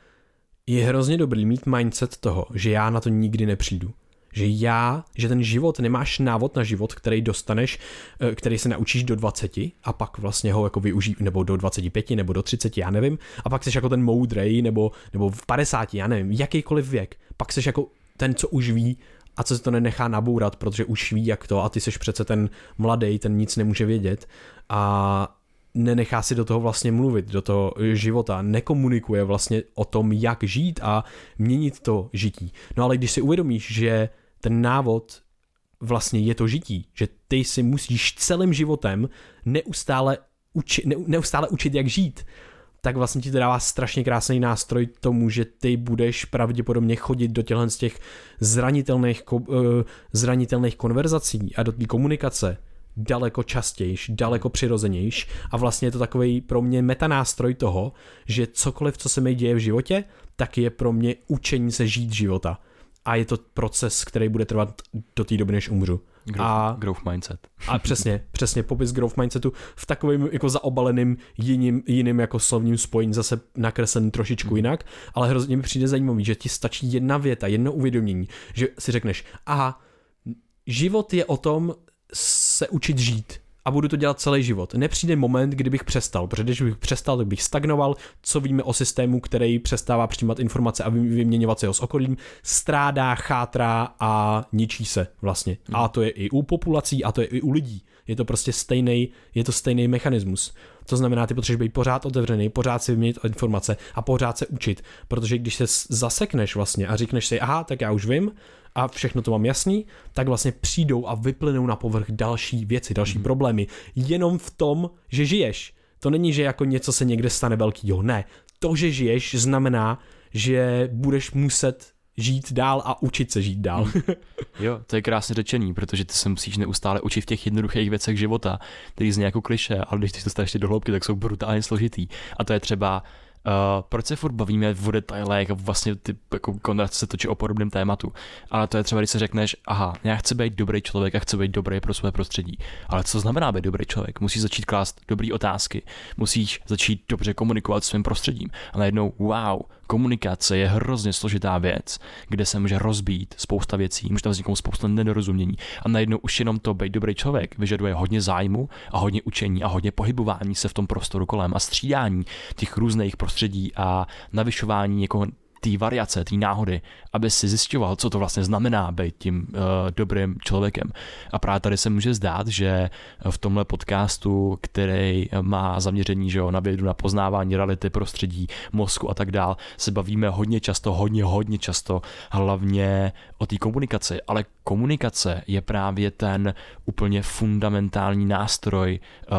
je hrozně dobrý mít mindset toho, že já na to nikdy nepřijdu. Že já, že ten život, nemáš návod na život, který dostaneš, eh, který se naučíš do 20 a pak vlastně ho jako využij, nebo do 25, nebo do 30, já nevím, a pak jsi jako ten moudrej, nebo, nebo v 50, já nevím, jakýkoliv věk, pak jsi jako ten, co už ví a co se to nenechá nabourat, protože už ví, jak to a ty jsi přece ten mladý, ten nic nemůže vědět. A nenechá si do toho vlastně mluvit, do toho života, nekomunikuje vlastně o tom, jak žít a měnit to žití. No ale když si uvědomíš, že ten návod vlastně je to žití, že ty si musíš celým životem neustále, uči, ne, neustále učit, jak žít, tak vlastně ti to dává strašně krásný nástroj tomu, že ty budeš pravděpodobně chodit do těchto z těch zranitelných, eh, zranitelných konverzací a do té komunikace daleko častějš, daleko přirozenějš a vlastně je to takový pro mě metanástroj toho, že cokoliv, co se mi děje v životě, tak je pro mě učení se žít života. A je to proces, který bude trvat do té doby, než umřu. Growth, a, growth mindset. A přesně, přesně popis growth mindsetu v takovém jako zaobaleným jiným, jiným jako slovním spojení zase nakreslen trošičku hmm. jinak, ale hrozně mi přijde zajímavý, že ti stačí jedna věta, jedno uvědomění, že si řekneš, aha, život je o tom se učit žít a budu to dělat celý život. Nepřijde moment, kdybych přestal, protože když bych přestal, tak bych stagnoval, co víme o systému, který přestává přijímat informace a vyměňovat se ho s okolím, strádá, chátrá a ničí se vlastně. Hmm. A to je i u populací, a to je i u lidí. Je to prostě stejný, je to stejný mechanismus. To znamená, ty potřebuješ být pořád otevřený, pořád si vyměnit informace a pořád se učit, protože když se zasekneš vlastně a řekneš si, aha, tak já už vím, a všechno to mám jasný, tak vlastně přijdou a vyplynou na povrch další věci, další mm. problémy. Jenom v tom, že žiješ. To není, že jako něco se někde stane velkýho. Ne. To, že žiješ, znamená, že budeš muset žít dál a učit se žít dál. Mm. *laughs* jo, to je krásně řečený, protože ty se musíš neustále učit v těch jednoduchých věcech života, který zní jako kliše, ale když ty to ještě do hloubky, tak jsou brutálně složitý. A to je třeba Uh, proč se furt bavíme o detailech a vlastně ty jako konverzace se točí o podobném tématu. Ale to je třeba, když se řekneš, aha, já chci být dobrý člověk a chci být dobrý pro své prostředí. Ale co znamená být dobrý člověk? Musíš začít klást dobré otázky, musíš začít dobře komunikovat s svým prostředím. A najednou, wow, komunikace je hrozně složitá věc, kde se může rozbít spousta věcí, může tam vzniknout spousta nedorozumění. A najednou už jenom to být dobrý člověk vyžaduje hodně zájmu a hodně učení a hodně pohybování se v tom prostoru kolem a střídání těch různých prostředí a navyšování jako té variace, té náhody, aby si zjišťoval, co to vlastně znamená být tím uh, dobrým člověkem. A právě tady se může zdát, že v tomhle podcastu, který má zaměření že jo, na vědu, na poznávání reality, prostředí, mozku a tak dál, se bavíme hodně často, hodně, hodně často, hlavně o té komunikaci. Ale komunikace je právě ten úplně fundamentální nástroj uh,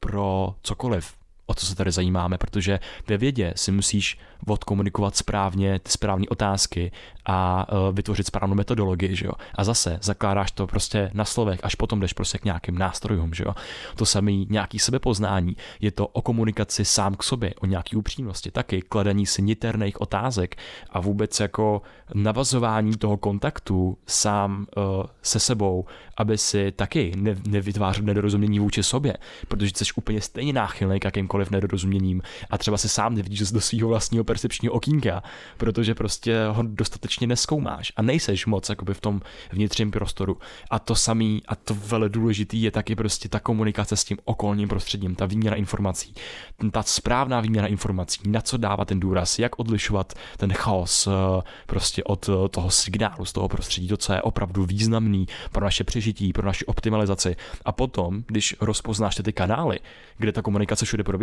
pro cokoliv o co se tady zajímáme, protože ve vědě si musíš odkomunikovat správně ty správné otázky a uh, vytvořit správnou metodologii, že jo. A zase zakládáš to prostě na slovech, až potom jdeš prostě k nějakým nástrojům, že jo. To samý nějaký sebepoznání, je to o komunikaci sám k sobě, o nějaký upřímnosti, taky kladení si niterných otázek a vůbec jako navazování toho kontaktu sám uh, se sebou, aby si taky ne, nevytvářel nedorozumění vůči sobě, protože jsi úplně stejně náchylný k jakýmkoliv jakýmkoliv nedorozuměním a třeba si sám nevidíš do svého vlastního percepčního okýnka, protože prostě ho dostatečně neskoumáš a nejseš moc jakoby v tom vnitřním prostoru. A to samý a to vele důležitý je taky prostě ta komunikace s tím okolním prostředím, ta výměna informací, ta správná výměna informací, na co dávat ten důraz, jak odlišovat ten chaos eh, prostě od eh, toho signálu z toho prostředí, to, co je opravdu významný pro naše přežití, pro naši optimalizaci. A potom, když rozpoznáš ty kanály, kde ta komunikace všude probíhá,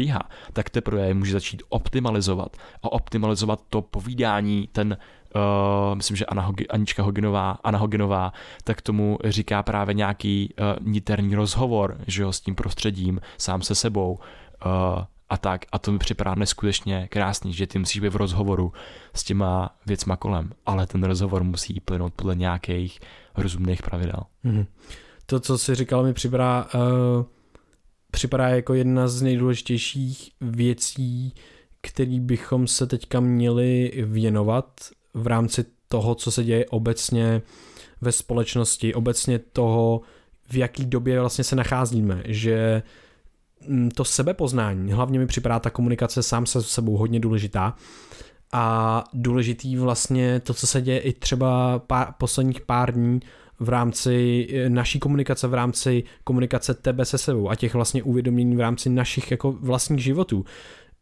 tak teprve může začít optimalizovat a optimalizovat to povídání, ten Uh, myslím, že Anna Hogi, Anička Hoginová, Anna Hoginová, tak tomu říká právě nějaký uh, niterní rozhovor, že jo, s tím prostředím, sám se sebou uh, a tak. A to mi připadá neskutečně krásný, že ty musíš být v rozhovoru s těma věcma kolem, ale ten rozhovor musí plynout podle nějakých rozumných pravidel. Mm-hmm. To, co jsi říkal, mi připadá, uh, připadá jako jedna z nejdůležitějších věcí, který bychom se teďka měli věnovat v rámci toho, co se děje obecně ve společnosti, obecně toho, v jaký době vlastně se nacházíme, že mm, to sebepoznání, hlavně mi připadá ta komunikace sám se sebou hodně důležitá a důležitý vlastně to, co se děje i třeba pár, posledních pár dní v rámci eh, naší komunikace, v rámci komunikace tebe se sebou a těch vlastně uvědomění v rámci našich jako vlastních životů,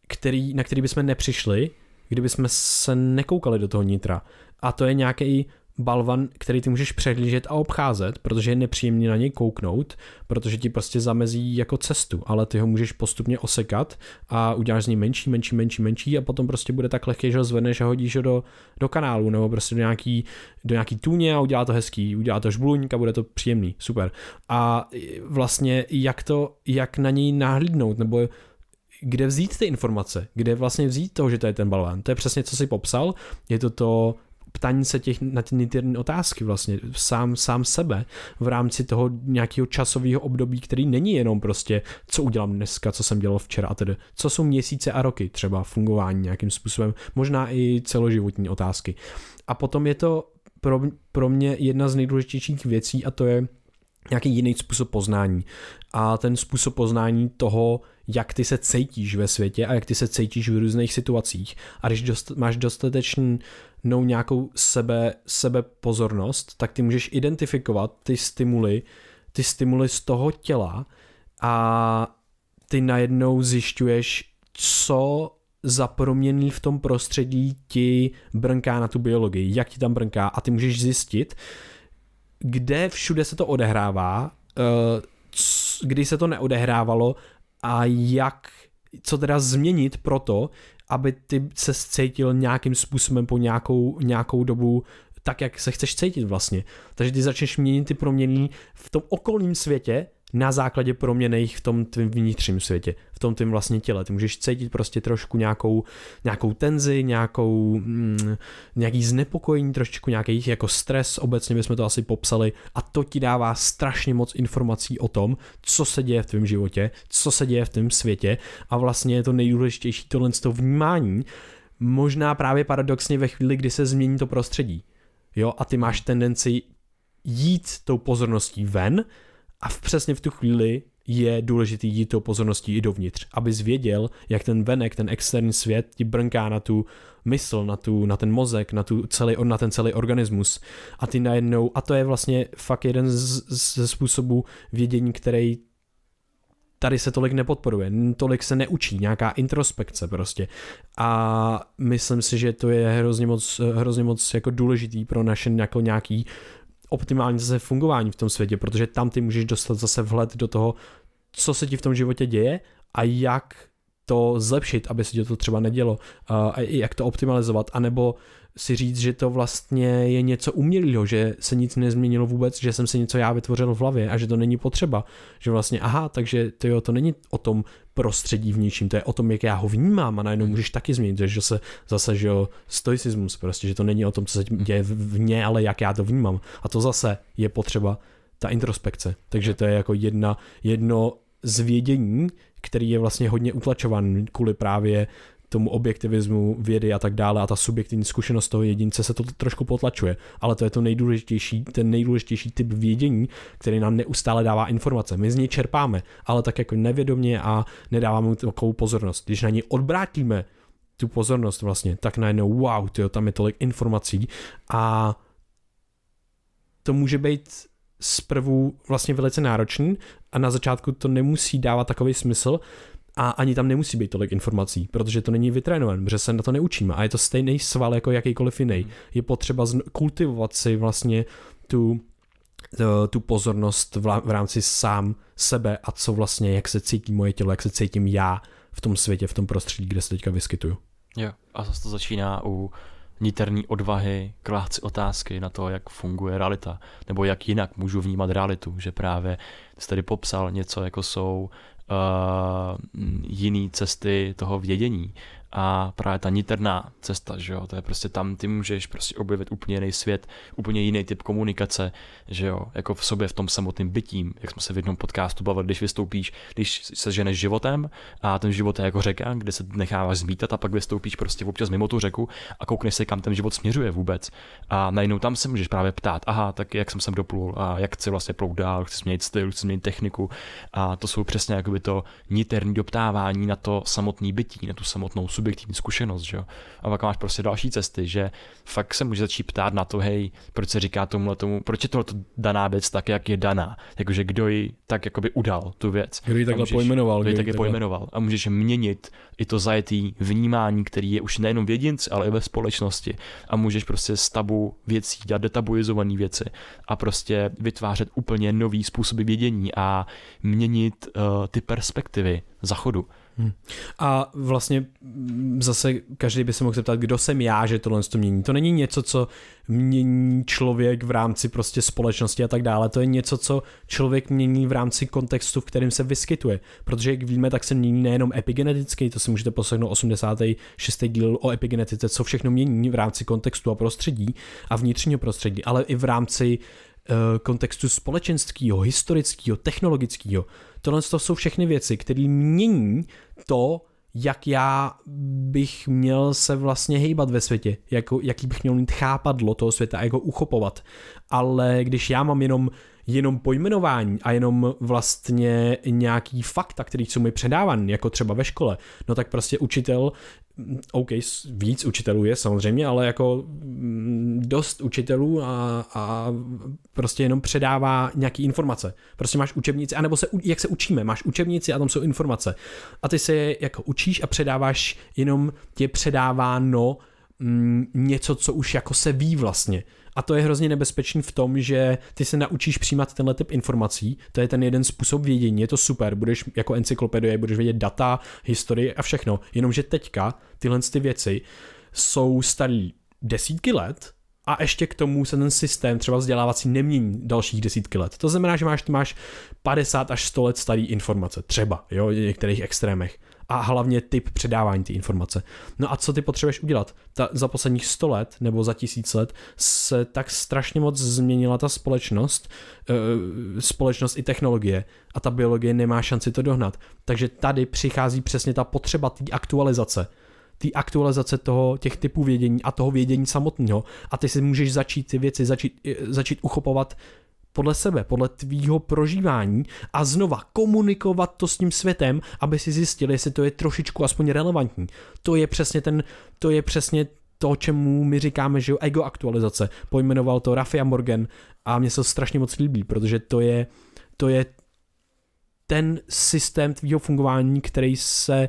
který, na který bychom nepřišli, kdyby jsme se nekoukali do toho nitra. A to je nějaký balvan, který ty můžeš přehlížet a obcházet, protože je nepříjemný na něj kouknout, protože ti prostě zamezí jako cestu, ale ty ho můžeš postupně osekat a uděláš z něj menší, menší, menší, menší a potom prostě bude tak lehký, že ho zvedneš a hodíš ho do, do kanálu nebo prostě do nějaký, do nějaký tůně a udělá to hezký, udělá to žbluň bude to příjemný, super. A vlastně jak to, jak na něj nahlídnout, nebo kde vzít ty informace, kde vlastně vzít toho, že to je ten balván. To je přesně, co jsi popsal, je to to ptání se těch na ty niterní otázky vlastně sám, sám sebe v rámci toho nějakého časového období, který není jenom prostě, co udělám dneska, co jsem dělal včera a tedy, co jsou měsíce a roky třeba fungování nějakým způsobem, možná i celoživotní otázky. A potom je to pro, pro mě jedna z nejdůležitějších věcí a to je nějaký jiný způsob poznání. A ten způsob poznání toho, jak ty se cítíš ve světě a jak ty se cítíš v různých situacích. A když dost, máš dostatečnou nějakou sebe, sebe pozornost, tak ty můžeš identifikovat ty stimuly, ty stimuly z toho těla a ty najednou zjišťuješ, co za proměný v tom prostředí ti brnká na tu biologii, jak ti tam brnká a ty můžeš zjistit, kde všude se to odehrává, eh, kdy se to neodehrávalo a jak, co teda změnit pro to, aby ty se cítil nějakým způsobem po nějakou, nějakou dobu tak, jak se chceš cítit vlastně. Takže ty začneš měnit ty proměny v tom okolním světě, na základě proměny v tom tvým vnitřním světě, v tom tvým vlastně těle. Ty můžeš cítit prostě trošku nějakou, nějakou tenzi, nějakou, mm, nějaký znepokojení, trošičku nějaký jako stres, obecně bychom to asi popsali a to ti dává strašně moc informací o tom, co se děje v tvém životě, co se děje v tom světě a vlastně je to nejdůležitější tohle toho vnímání, možná právě paradoxně ve chvíli, kdy se změní to prostředí. Jo, a ty máš tendenci jít tou pozorností ven, a v přesně v tu chvíli je důležitý jít tou pozorností i dovnitř, aby zvěděl, jak ten venek, ten externí svět ti brnká na tu mysl, na, tu, na ten mozek, na, tu celý, na ten celý organismus a ty najednou, a to je vlastně fakt jeden z, ze způsobů vědění, který tady se tolik nepodporuje, tolik se neučí, nějaká introspekce prostě. A myslím si, že to je hrozně moc, hrozně moc jako důležitý pro naše jako nějaký optimální zase fungování v tom světě, protože tam ty můžeš dostat zase vhled do toho, co se ti v tom životě děje a jak to zlepšit, aby se ti to třeba nedělo, a jak to optimalizovat, anebo si říct, že to vlastně je něco umělého, že se nic nezměnilo vůbec, že jsem si něco já vytvořil v hlavě a že to není potřeba. Že vlastně, aha, takže to, jo, to není o tom prostředí v ničím, to je o tom, jak já ho vnímám a najednou můžeš taky změnit, že se zase, že jo, stoicismus prostě, že to není o tom, co se děje v mně, ale jak já to vnímám. A to zase je potřeba ta introspekce. Takže to je jako jedna, jedno zvědění, který je vlastně hodně utlačovaný kvůli právě tomu objektivismu vědy a tak dále a ta subjektivní zkušenost toho jedince se to trošku potlačuje. Ale to je to nejdůležitější, ten nejdůležitější typ vědění, který nám neustále dává informace. My z něj čerpáme, ale tak jako nevědomě a nedáváme mu takovou pozornost. Když na něj odbrátíme tu pozornost vlastně, tak najednou wow, tyjo, tam je tolik informací a to může být zprvu vlastně velice náročný a na začátku to nemusí dávat takový smysl, a ani tam nemusí být tolik informací, protože to není vytrénované, protože se na to neučíme a je to stejný sval jako jakýkoliv jiný. Hmm. Je potřeba kultivovat si vlastně tu, tu pozornost v rámci sám sebe a co vlastně, jak se cítí moje tělo, jak se cítím já v tom světě, v tom prostředí, kde se teďka vyskytuju. Jo, a zase to začíná u niterní odvahy klást si otázky na to, jak funguje realita, nebo jak jinak můžu vnímat realitu, že právě jsi tady popsal něco, jako jsou uh, jiný cesty toho vědění, a právě ta niterná cesta, že jo, to je prostě tam, ty můžeš prostě objevit úplně jiný svět, úplně jiný typ komunikace, že jo, jako v sobě v tom samotném bytím, jak jsme se v jednom podcastu bavili, když vystoupíš, když se ženeš životem a ten život je jako řeka, kde se necháváš zmítat a pak vystoupíš prostě občas mimo tu řeku a koukneš se, kam ten život směřuje vůbec. A najednou tam se můžeš právě ptát, aha, tak jak jsem sem doplul a jak chci vlastně plout dál, chci změnit styl, chci změnit techniku. A to jsou přesně jakoby to niterní doptávání na to samotné bytí, na tu samotnou subjektivní zkušenost, že jo. A pak máš prostě další cesty, že fakt se může začít ptát na to, hej, proč se říká tomuhle tomu, proč je tohle daná věc tak, jak je daná, jakože kdo ji tak jakoby udal tu věc. Kdo ji takhle můžeš, pojmenoval. Kdo ji takhle pojmenoval. A můžeš měnit i to zajetý vnímání, který je už nejenom v jedinci, ale i ve společnosti. A můžeš prostě z tabu věcí dělat detabuizované věci a prostě vytvářet úplně nový způsoby vědění a měnit uh, ty perspektivy zachodu. Hmm. A vlastně zase každý by se mohl zeptat, kdo jsem já, že tohle to mění. To není něco, co mění člověk v rámci prostě společnosti a tak dále. To je něco, co člověk mění v rámci kontextu, v kterém se vyskytuje. Protože jak víme, tak se mění nejenom epigeneticky, to si můžete poslechnout 86. díl o epigenetice, co všechno mění v rámci kontextu a prostředí a vnitřního prostředí, ale i v rámci kontextu společenského, historického, technologického. Tohle to jsou všechny věci, které mění to, jak já bych měl se vlastně hejbat ve světě, jako, jaký bych měl mít chápadlo toho světa a jako uchopovat. Ale když já mám jenom jenom pojmenování a jenom vlastně nějaký fakta, který jsou mi předávan, jako třeba ve škole, no tak prostě učitel OK, víc učitelů je samozřejmě, ale jako mm, dost učitelů a, a prostě jenom předává nějaký informace. Prostě máš učebnici, anebo se, jak se učíme, máš učebnici a tam jsou informace. A ty se jako učíš a předáváš, jenom tě předáváno mm, něco, co už jako se ví vlastně. A to je hrozně nebezpečný v tom, že ty se naučíš přijímat tenhle typ informací, to je ten jeden způsob vědění, je to super, budeš jako encyklopedie, budeš vědět data, historii a všechno, jenomže teďka tyhle ty věci jsou starý desítky let, a ještě k tomu se ten systém třeba vzdělávací nemění dalších desítky let. To znamená, že máš, máš 50 až 100 let starý informace, třeba, jo, v některých extrémech a hlavně typ předávání ty informace. No a co ty potřebuješ udělat? Ta, za posledních 100 let nebo za tisíc let se tak strašně moc změnila ta společnost, e, společnost i technologie a ta biologie nemá šanci to dohnat. Takže tady přichází přesně ta potřeba té aktualizace té aktualizace toho, těch typů vědění a toho vědění samotného. A ty si můžeš začít ty věci, začít, e, začít uchopovat podle sebe, podle tvýho prožívání a znova komunikovat to s tím světem, aby si zjistil, jestli to je trošičku aspoň relevantní. To je přesně ten, to je přesně to, čemu my říkáme, že ego aktualizace. Pojmenoval to Rafia Morgan a mně se to strašně moc líbí, protože to je, to je ten systém tvýho fungování, který se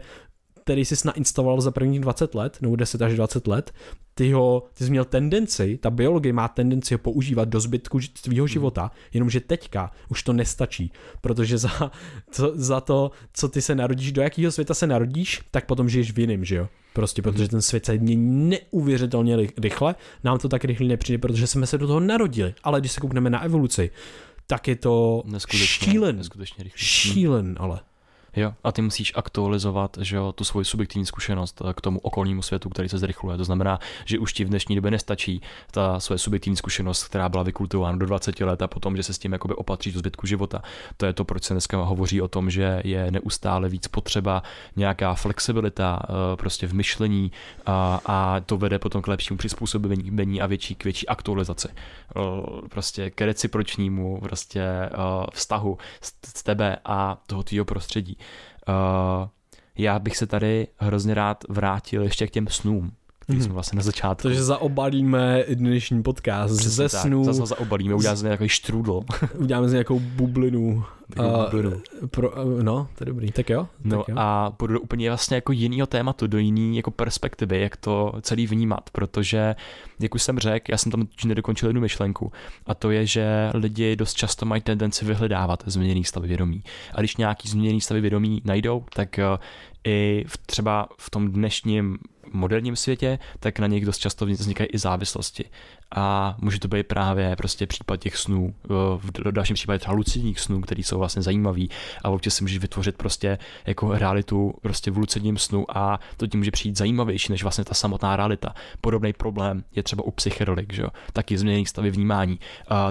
který jsi nainstaloval za prvních 20 let, nebo 10 až 20 let, ty, ho, ty jsi měl tendenci, ta biologie má tendenci ho používat do zbytku tvýho hmm. života, jenomže teďka už to nestačí, protože za, to, za to, co ty se narodíš, do jakého světa se narodíš, tak potom žiješ v jiném, že jo? Prostě protože ten svět se mění neuvěřitelně rychle, nám to tak rychle nepřijde, protože jsme se do toho narodili, ale když se koukneme na evoluci, tak je to šílen, neskutečně rychle. šílen, ale. Jo, a ty musíš aktualizovat že jo, tu svoji subjektivní zkušenost eh, k tomu okolnímu světu, který se zrychluje. To znamená, že už ti v dnešní době nestačí ta svoje subjektivní zkušenost, která byla vykultivována do 20 let a potom, že se s tím jakoby opatří do zbytku života. To je to, proč se dneska hovoří o tom, že je neustále víc potřeba nějaká flexibilita eh, prostě v myšlení a, a to vede potom k lepšímu přizpůsobení a větší, k větší aktualizaci. Eh, prostě k recipročnímu prostě vztahu z tebe a toho tvýho prostředí. Uh, já bych se tady hrozně rád vrátil ještě k těm snům, který mm. jsme vlastně na začátku. Takže zaobalíme dnešní podcast Přesně ze tak, snů. Zase zaobalíme, uděláme z něj nějaký štrudl. *laughs* uděláme z nějakou bublinu. Uh, pro, uh, no, to je dobrý, tak jo. No tak jo. a půjdu do úplně vlastně jako jinýho tématu, do jiný jako perspektivy, jak to celý vnímat, protože, jak už jsem řekl, já jsem tam nedokončil jednu myšlenku a to je, že lidi dost často mají tendenci vyhledávat změněný stavy vědomí. A když nějaký změněný stavy vědomí najdou, tak i v, třeba v tom dnešním moderním světě, tak na nich dost často vznikají i závislosti. A může to být právě prostě případ těch snů, v dalším případě třeba lucidních snů, které jsou vlastně zajímavý a občas si můžeš vytvořit prostě jako realitu prostě v lucidním snu a to tím může přijít zajímavější než vlastně ta samotná realita. Podobný problém je třeba u psychedelik, že jo? taky změněných stavy vnímání,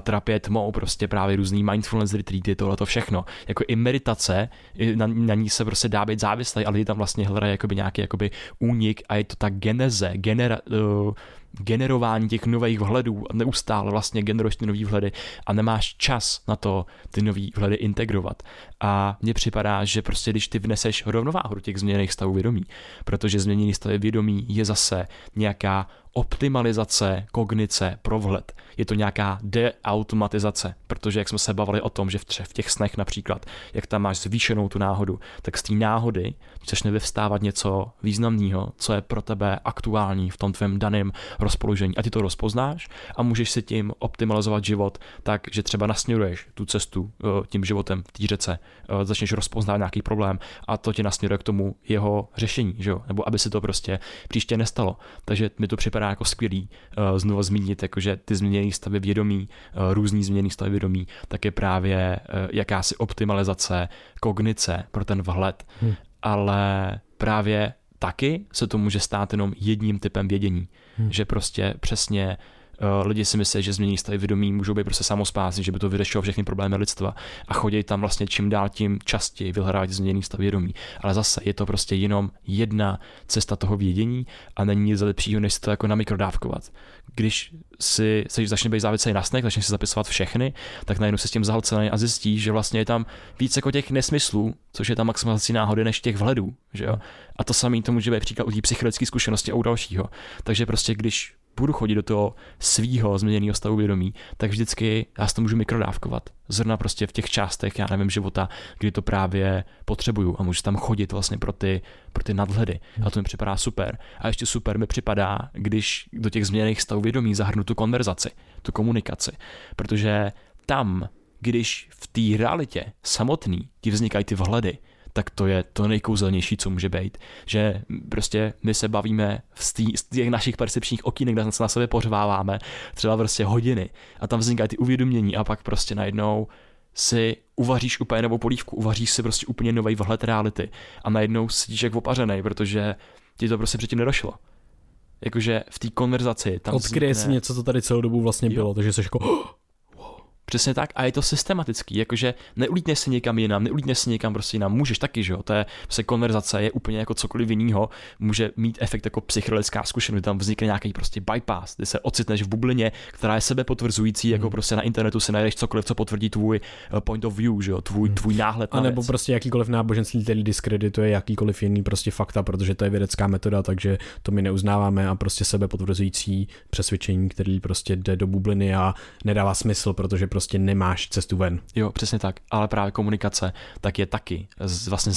terapie tmou, prostě právě různý mindfulness retreaty, tohle to všechno. Jako i meditace, na, na ní se prostě dá být závislý, ale lidi tam vlastně hledají jakoby nějaký jakoby únik a je to ta geneze, genera, uh, generování těch nových vhledů a neustále vlastně generuješ ty nový vhledy a nemáš čas na to ty nový vhledy integrovat. A mně připadá, že prostě když ty vneseš rovnováhu do těch změněných stavů vědomí, protože změněný stav vědomí je zase nějaká optimalizace kognice pro vhled. Je to nějaká deautomatizace, protože jak jsme se bavili o tom, že v, v těch snech například, jak tam máš zvýšenou tu náhodu, tak z té náhody začne vyvstávat něco významného, co je pro tebe aktuální v tom tvém daném rozpoložení. A ty to rozpoznáš a můžeš si tím optimalizovat život tak, že třeba nasměruješ tu cestu eh, tím životem v té řece, eh, začneš rozpoznávat nějaký problém a to tě nasměruje k tomu jeho řešení, že jo? nebo aby se to prostě příště nestalo. Takže mi to připadá jako skvělý uh, znovu zmínit, jakože ty změněné stavy vědomí, uh, různý změněné stavy vědomí, tak je právě uh, jakási optimalizace kognice pro ten vhled. Hmm. Ale právě taky se to může stát jenom jedním typem vědění, hmm. že prostě přesně lidi si myslí, že změní stavy vědomí můžou být prostě samospásy, že by to vyřešilo všechny problémy lidstva a chodí tam vlastně čím dál tím častěji vyhledávat změněný stav vědomí. Ale zase je to prostě jenom jedna cesta toho vědění a není nic lepšího, než to jako na mikrodávkovat. Když si se začne být závislý na snech, začne si zapisovat všechny, tak najednou se s tím zahlcený a zjistí, že vlastně je tam víc jako těch nesmyslů, což je tam maximalizací náhody, než těch vhledů. Že jo? A to samé to může být příklad u té psychologické zkušenosti a u dalšího. Takže prostě když budu chodit do toho svýho změněného stavu vědomí, tak vždycky já si to můžu mikrodávkovat. Zrna prostě v těch částech, já nevím, života, kdy to právě potřebuju a můžu tam chodit vlastně pro ty, pro ty nadhledy. A to mi připadá super. A ještě super mi připadá, když do těch změněných stavů vědomí zahrnu tu konverzaci, tu komunikaci. Protože tam, když v té realitě samotný ti vznikají ty vhledy, tak to je to nejkouzelnější, co může být. Že prostě my se bavíme z, tý, z těch našich percepčních okýnek, kde se na sebe pořváváme třeba prostě hodiny a tam vznikají ty uvědomění a pak prostě najednou si uvaříš úplně novou polívku, uvaříš si prostě úplně nový vhled reality a najednou sedíš jak opařený, protože ti to prostě předtím nedošlo. Jakože v té konverzaci tam Odkryje vznikne... si něco, co tady celou dobu vlastně jo. bylo, takže jsi jako Přesně tak a je to systematický, jakože neulítneš si někam jinam, neulítneš si někam prostě jinam, můžeš taky, že jo, to je prostě konverzace, je úplně jako cokoliv jiného, může mít efekt jako psychedelická zkušenost, tam vznikne nějaký prostě bypass, kdy se ocitneš v bublině, která je sebe potvrzující, jako hmm. prostě na internetu si najdeš cokoliv, co potvrdí tvůj eh, point of view, že jo, tvůj, hmm. tvůj náhled na A nebo věc. prostě jakýkoliv náboženství, který diskredituje jakýkoliv jiný prostě fakta, protože to je vědecká metoda, takže to my neuznáváme a prostě sebe potvrzující přesvědčení, který prostě jde do bubliny a nedává smysl, protože prostě nemáš cestu ven. Jo, přesně tak. Ale právě komunikace tak je taky z, vlastně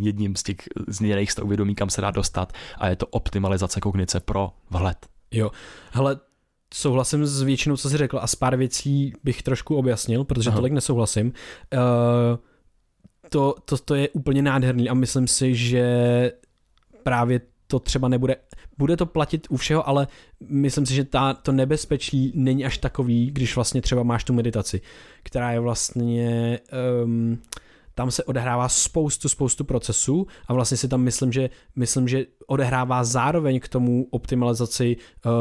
jedním z těch změněných stavů vědomí, kam se dá dostat a je to optimalizace kognice pro vhled. Jo, hele, souhlasím s většinou, co jsi řekl a s pár věcí bych trošku objasnil, protože Aha. tolik nesouhlasím. Uh, to, to, to je úplně nádherný a myslím si, že právě to třeba nebude, bude to platit u všeho, ale myslím si, že ta, to nebezpečí není až takový, když vlastně třeba máš tu meditaci, která je vlastně um, tam se odehrává spoustu, spoustu procesů a vlastně si tam myslím, že, myslím, že odehrává zároveň k tomu optimalizaci uh,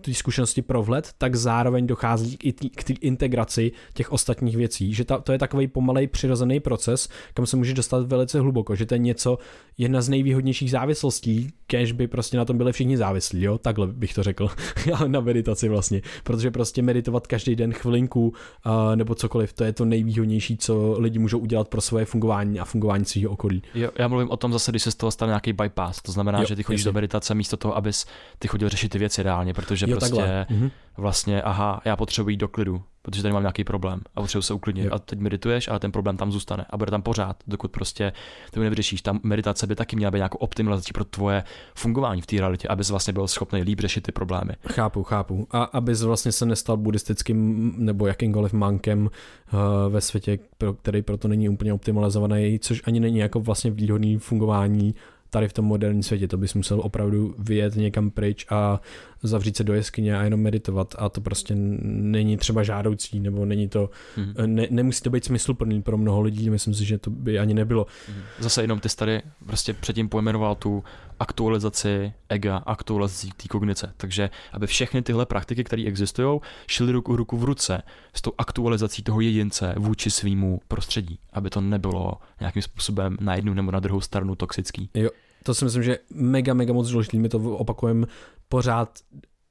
té zkušenosti pro vhled, tak zároveň dochází i k té integraci těch ostatních věcí, že ta, to je takový pomalej přirozený proces, kam se může dostat velice hluboko, že to je něco, jedna z nejvýhodnějších závislostí, kež by prostě na tom byli všichni závislí, jo, takhle bych to řekl, *laughs* na meditaci vlastně, protože prostě meditovat každý den chvilinku uh, nebo cokoliv, to je to nejvýhodnější, co lidi můžou udělat pro svoje fungování a fungování svého okolí. Jo, já mluvím o tom zase, když se z toho stane nějaký bypass, to znamená, jo, že ty chodíš jasně. do meditace místo toho, abys ty chodil řešit ty věci reálně, protože jo, prostě takhle. Mhm. vlastně, aha, já potřebuji jít do klidu, protože tady mám nějaký problém a potřebuji se uklidnit. Jo. A teď medituješ, ale ten problém tam zůstane a bude tam pořád, dokud prostě to nevyřešíš. Tam meditace by taky měla být nějakou optimalizací pro tvoje fungování v té realitě, abys vlastně byl schopný líp řešit ty problémy. Chápu, chápu. A abys vlastně se nestal buddhistickým nebo jakýmkoliv mankem uh, ve světě, pro který proto není úplně optimalizovaný, což ani není jako vlastně výhodný fungování tady v tom moderním světě. To bys musel opravdu vyjet někam pryč a zavřít se do jeskyně a jenom meditovat a to prostě není třeba žádoucí, nebo není to, mm-hmm. ne, nemusí to být smysluplný pro mnoho lidí, myslím si, že to by ani nebylo. Mm-hmm. Zase jenom ty tady prostě předtím pojmenoval tu aktualizaci ega, aktualizaci té kognice. Takže aby všechny tyhle praktiky, které existují, šly ruku ruku v ruce s tou aktualizací toho jedince vůči svýmu prostředí, aby to nebylo nějakým způsobem na jednu nebo na druhou stranu toxický. Jo, to si myslím, že mega, mega moc důležitý. My to opakujeme pořád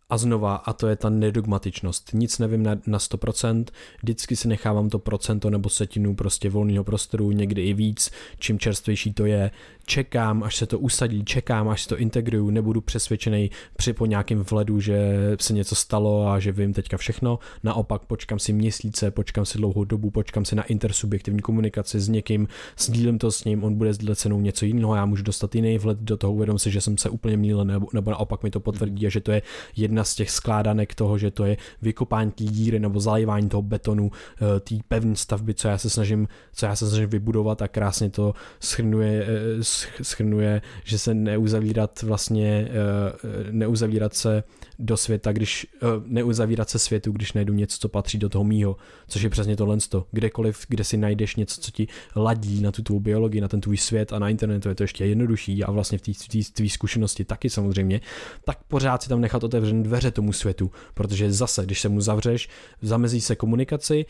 a znova, a to je ta nedogmatičnost. Nic nevím na, na 100%, vždycky si nechávám to procento nebo setinu prostě volného prostoru, někdy i víc, čím čerstvější to je, čekám, až se to usadí, čekám, až se to integruju, nebudu přesvědčený při po nějakém vledu, že se něco stalo a že vím teďka všechno. Naopak počkám si měsíce, počkám si dlouhou dobu, počkám si na intersubjektivní komunikaci s někým, sdílím to s ním, on bude sdílet cenou něco jiného, já můžu dostat jiný vhled do toho, uvědom si, že jsem se úplně mýlil, nebo, nebo naopak mi to potvrdí a že to je jedna z těch skládanek toho, že to je vykopání té díry nebo zalivání toho betonu, eh, té pevné stavby, co já se snažím, co já se snažím vybudovat a krásně to schrnuje, eh, schrnuje, že se neuzavírat vlastně, eh, neuzavírat se do světa, když eh, neuzavírat se světu, když najdu něco, co patří do toho mýho, což je přesně tohle. Kdekoliv, kde si najdeš něco, co ti ladí na tu tvou biologii, na ten tvůj svět a na internetu je to ještě jednodušší a vlastně v té tvý zkušenosti taky samozřejmě, tak pořád si tam nechat otevřené dveře tomu světu, protože zase, když se mu zavřeš, zamezí se komunikaci,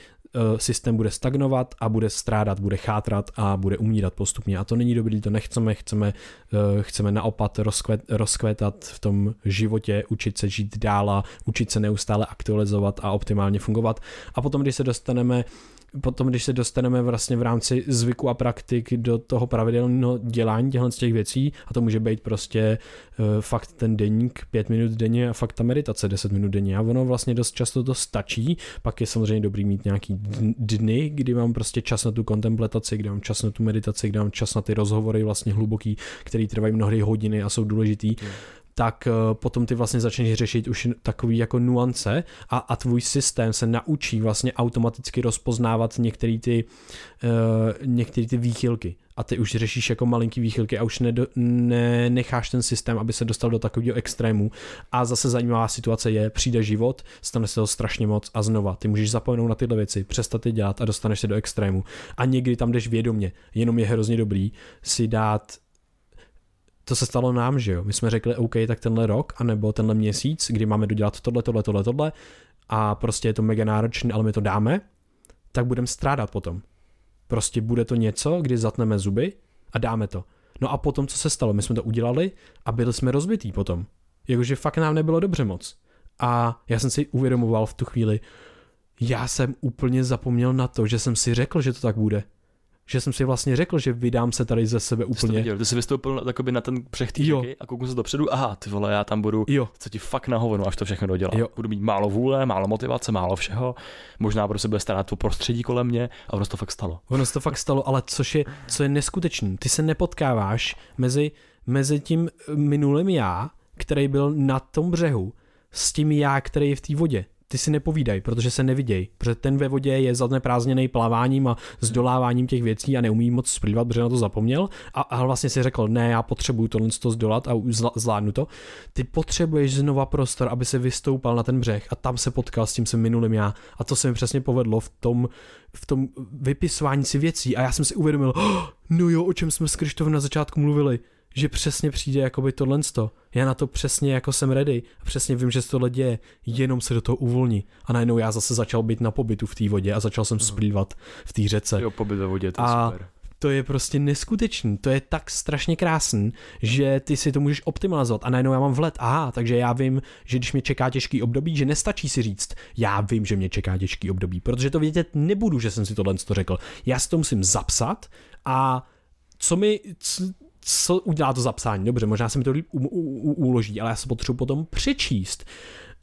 systém bude stagnovat a bude strádat, bude chátrat a bude umírat postupně a to není dobrý, to nechceme, chceme, eh, chceme naopak rozkvet, rozkvétat v tom životě, učit se žít dál a učit se neustále aktualizovat a optimálně fungovat. A potom, když se dostaneme potom, když se dostaneme vlastně v rámci zvyku a praktik do toho pravidelného dělání těchto těch věcí, a to může být prostě uh, fakt ten deník pět minut denně a fakt ta meditace 10 minut denně. A ono vlastně dost často to stačí, pak je samozřejmě dobrý mít nějaký dny, kdy mám prostě čas na tu kontemplataci, kdy mám čas na tu meditaci, kdy mám čas na ty rozhovory vlastně hluboký, který trvají mnohdy hodiny a jsou důležitý. Hmm tak eh, potom ty vlastně začneš řešit už takový jako nuance a, a tvůj systém se naučí vlastně automaticky rozpoznávat některé ty, uh, některé ty výchylky a ty už řešíš jako malinký výchylky a už nedo, ne, necháš ten systém, aby se dostal do takového extrému. A zase zajímavá situace je, přijde život, stane se toho strašně moc a znova. Ty můžeš zapomenout na tyhle věci, přestat je dělat a dostaneš se do extrému. A někdy tam jdeš vědomě, jenom je hrozně dobrý si dát to se stalo nám, že jo. My jsme řekli, OK, tak tenhle rok, anebo tenhle měsíc, kdy máme dodělat tohle, tohle, tohle, tohle, a prostě je to mega náročné, ale my to dáme, tak budeme strádat potom. Prostě bude to něco, kdy zatneme zuby a dáme to. No a potom, co se stalo? My jsme to udělali a byli jsme rozbitý potom. Jakože fakt nám nebylo dobře moc. A já jsem si uvědomoval v tu chvíli, já jsem úplně zapomněl na to, že jsem si řekl, že to tak bude že jsem si vlastně řekl, že vydám se tady ze sebe úplně. Ty, viděl, ty jsi vystoupil takoby na ten břeh a kouknu se dopředu, aha, ty vole, já tam budu, jo. co ti fakt na hovno, až to všechno dodělám. Jo. Budu mít málo vůle, málo motivace, málo všeho, možná budu se bude starat o prostředí kolem mě a ono se to fakt stalo. Ono se to fakt stalo, ale což je, co je neskutečný, ty se nepotkáváš mezi, mezi tím minulým já, který byl na tom břehu, s tím já, který je v té vodě ty si nepovídají, protože se nevidějí. Protože ten ve vodě je zaneprázdněný plaváním a zdoláváním těch věcí a neumí moc splývat, protože na to zapomněl. A, a vlastně si řekl, ne, já potřebuju tohle to zdolat a zvládnu to. Ty potřebuješ znova prostor, aby se vystoupal na ten břeh a tam se potkal s tím jsem minulým já. A to se mi přesně povedlo v tom, v tom vypisování si věcí. A já jsem si uvědomil, oh, no jo, o čem jsme s Krištofem na začátku mluvili že přesně přijde jakoby tohle sto. Já na to přesně jako jsem ready a přesně vím, že se tohle děje, jenom se do toho uvolní. A najednou já zase začal být na pobytu v té vodě a začal jsem splývat v té řece. Jo, pobyt ve vodě, to je a super. to je prostě neskutečný, to je tak strašně krásný, že ty si to můžeš optimalizovat a najednou já mám vlet, aha, takže já vím, že když mě čeká těžký období, že nestačí si říct, já vím, že mě čeká těžký období, protože to vědět nebudu, že jsem si tohle to řekl. Já si to musím zapsat a co mi, co, co udělá to zapsání. Dobře, možná se mi to líp u, u, uloží, ale já se potřebuji potom přečíst.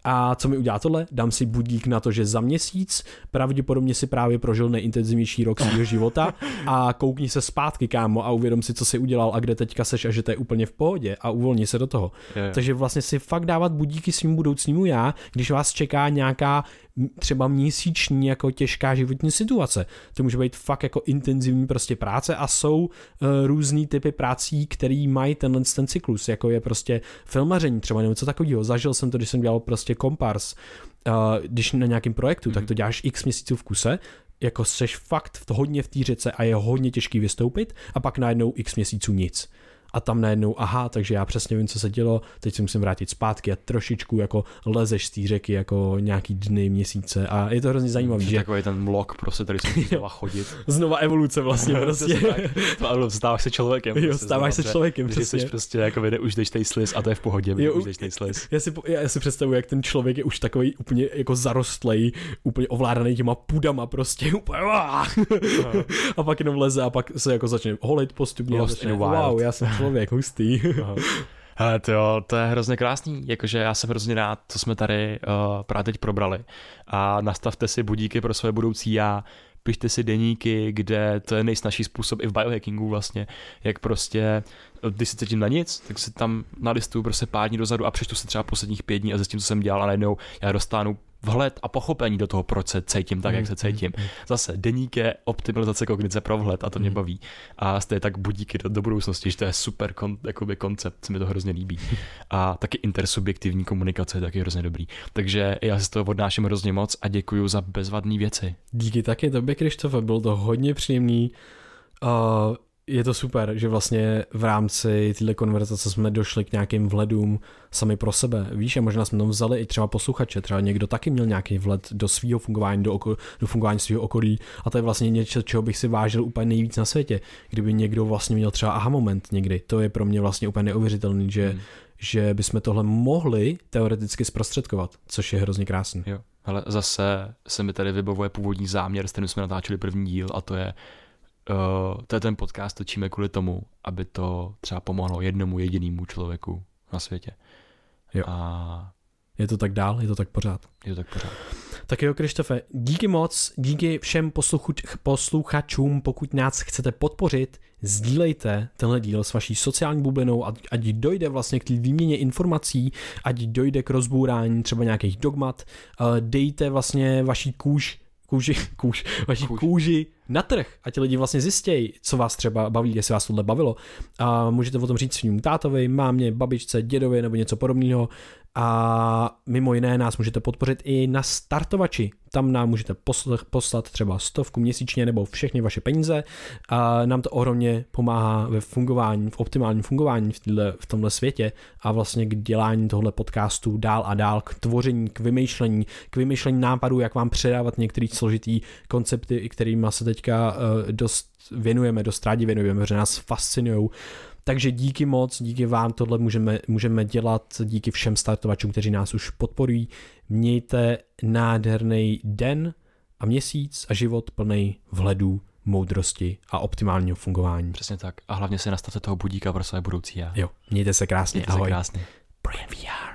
A co mi udělá tohle? Dám si budík na to, že za měsíc pravděpodobně si právě prožil nejintenzivnější rok svého života *laughs* a koukni se zpátky, kámo, a uvědom si, co si udělal a kde teďka seš a že to je úplně v pohodě a uvolni se do toho. Je, je. Takže vlastně si fakt dávat budíky svým budoucnímu já, když vás čeká nějaká třeba měsíční jako těžká životní situace. To může být fakt jako intenzivní prostě práce a jsou uh, různý typy prací, který mají tenhle ten cyklus, jako je prostě filmaření třeba nebo něco takového. Zažil jsem to, když jsem dělal prostě kompars, uh, když na nějakém projektu, mm. tak to děláš x měsíců v kuse, jako seš fakt hodně v té řece a je hodně těžký vystoupit a pak najednou x měsíců nic a tam najednou, aha, takže já přesně vím, co se dělo, teď se musím vrátit zpátky a trošičku jako lezeš z té řeky jako nějaký dny, měsíce a je to hrozně zajímavý, že... Takový ten mlok, prostě tady se znova chodit. *laughs* Znova evoluce vlastně *laughs* prostě. to stáváš se člověkem. Jo, prostě stáváš se člověkem, Když jsi prostě jako vyjde, už jdeš tej sliz a to je v pohodě, jo, už jdeš tej sliz. Já si, já si představuji, jak ten člověk je už takový úplně jako zarostlej, úplně ovládaný těma pudama prostě, *laughs* úplně a pak jenom leze a pak se jako začne holit postupně. Lost začne, wow, já jsem člověk, hustý. Hele, to, jo, to je hrozně krásný, jakože já jsem hrozně rád, co jsme tady uh, právě teď probrali. A nastavte si budíky pro své budoucí já, pište si deníky, kde to je nejsnažší způsob i v biohackingu vlastně, jak prostě, když se cítím na nic, tak si tam nalistuju prostě pár dní dozadu a přečtu si třeba posledních pět dní a zjistím, co jsem dělal a najednou já dostanu vhled a pochopení do toho, proč se cítím tak, jak se cítím. Zase deník je optimalizace kognice pro vhled a to mě baví. A stejně tak budíky do, do budoucnosti, že to je super kon, jakoby koncept, se mi to hrozně líbí. A taky intersubjektivní komunikace je taky hrozně dobrý. Takže já si z toho odnáším hrozně moc a děkuji za bezvadné věci. Díky taky tobě, Krištofe, bylo to hodně příjemný. Uh, je to super, že vlastně v rámci této konverzace jsme došli k nějakým vhledům sami pro sebe. Víš, a možná jsme tam vzali i třeba posluchače, třeba někdo taky měl nějaký vhled do svého fungování, do, oko, do fungování svého okolí a to je vlastně něco, čeho bych si vážil úplně nejvíc na světě. Kdyby někdo vlastně měl třeba aha moment někdy, to je pro mě vlastně úplně neuvěřitelný, že, hmm. že bychom tohle mohli teoreticky zprostředkovat, což je hrozně krásný. Jo. Ale zase se mi tady vybavuje původní záměr, s kterým jsme natáčeli první díl a to je uh, to je ten podcast točíme kvůli tomu, aby to třeba pomohlo jednomu jedinému člověku na světě. Jo. A je to tak dál, je to tak pořád. Je to tak pořád. Tak jo, Krištofe, díky moc, díky všem posluchačům, pokud nás chcete podpořit, sdílejte tenhle díl s vaší sociální bublinou, ať, ať dojde vlastně k té výměně informací, ať dojde k rozbůrání třeba nějakých dogmat, dejte vlastně vaší kůž kůži, kůž, vaší kůž. kůži na trh, ať lidi vlastně zjistějí, co vás třeba baví, jestli vás tohle bavilo. A můžete o tom říct svým tátovi, mámě, babičce, dědovi nebo něco podobného. A mimo jiné nás můžete podpořit i na startovači. Tam nám můžete poslat třeba stovku měsíčně nebo všechny vaše peníze. A nám to ohromně pomáhá ve fungování, v optimálním fungování v, týhle, v tomhle světě a vlastně k dělání tohle podcastu dál a dál, k tvoření, k vymýšlení, k vymýšlení nápadů, jak vám předávat některé složitý koncepty, kterými se teďka uh, dost věnujeme, dost rádi věnujeme, protože nás fascinují. Takže díky moc, díky vám tohle můžeme, můžeme dělat, díky všem startovačům, kteří nás už podporují. Mějte nádherný den a měsíc a život plný vhledů, moudrosti a optimálního fungování. Přesně tak. A hlavně se nastavte toho budíka pro své budoucí já. Jo, mějte se krásně. Mějte ahoj. se krásně. Brain VR.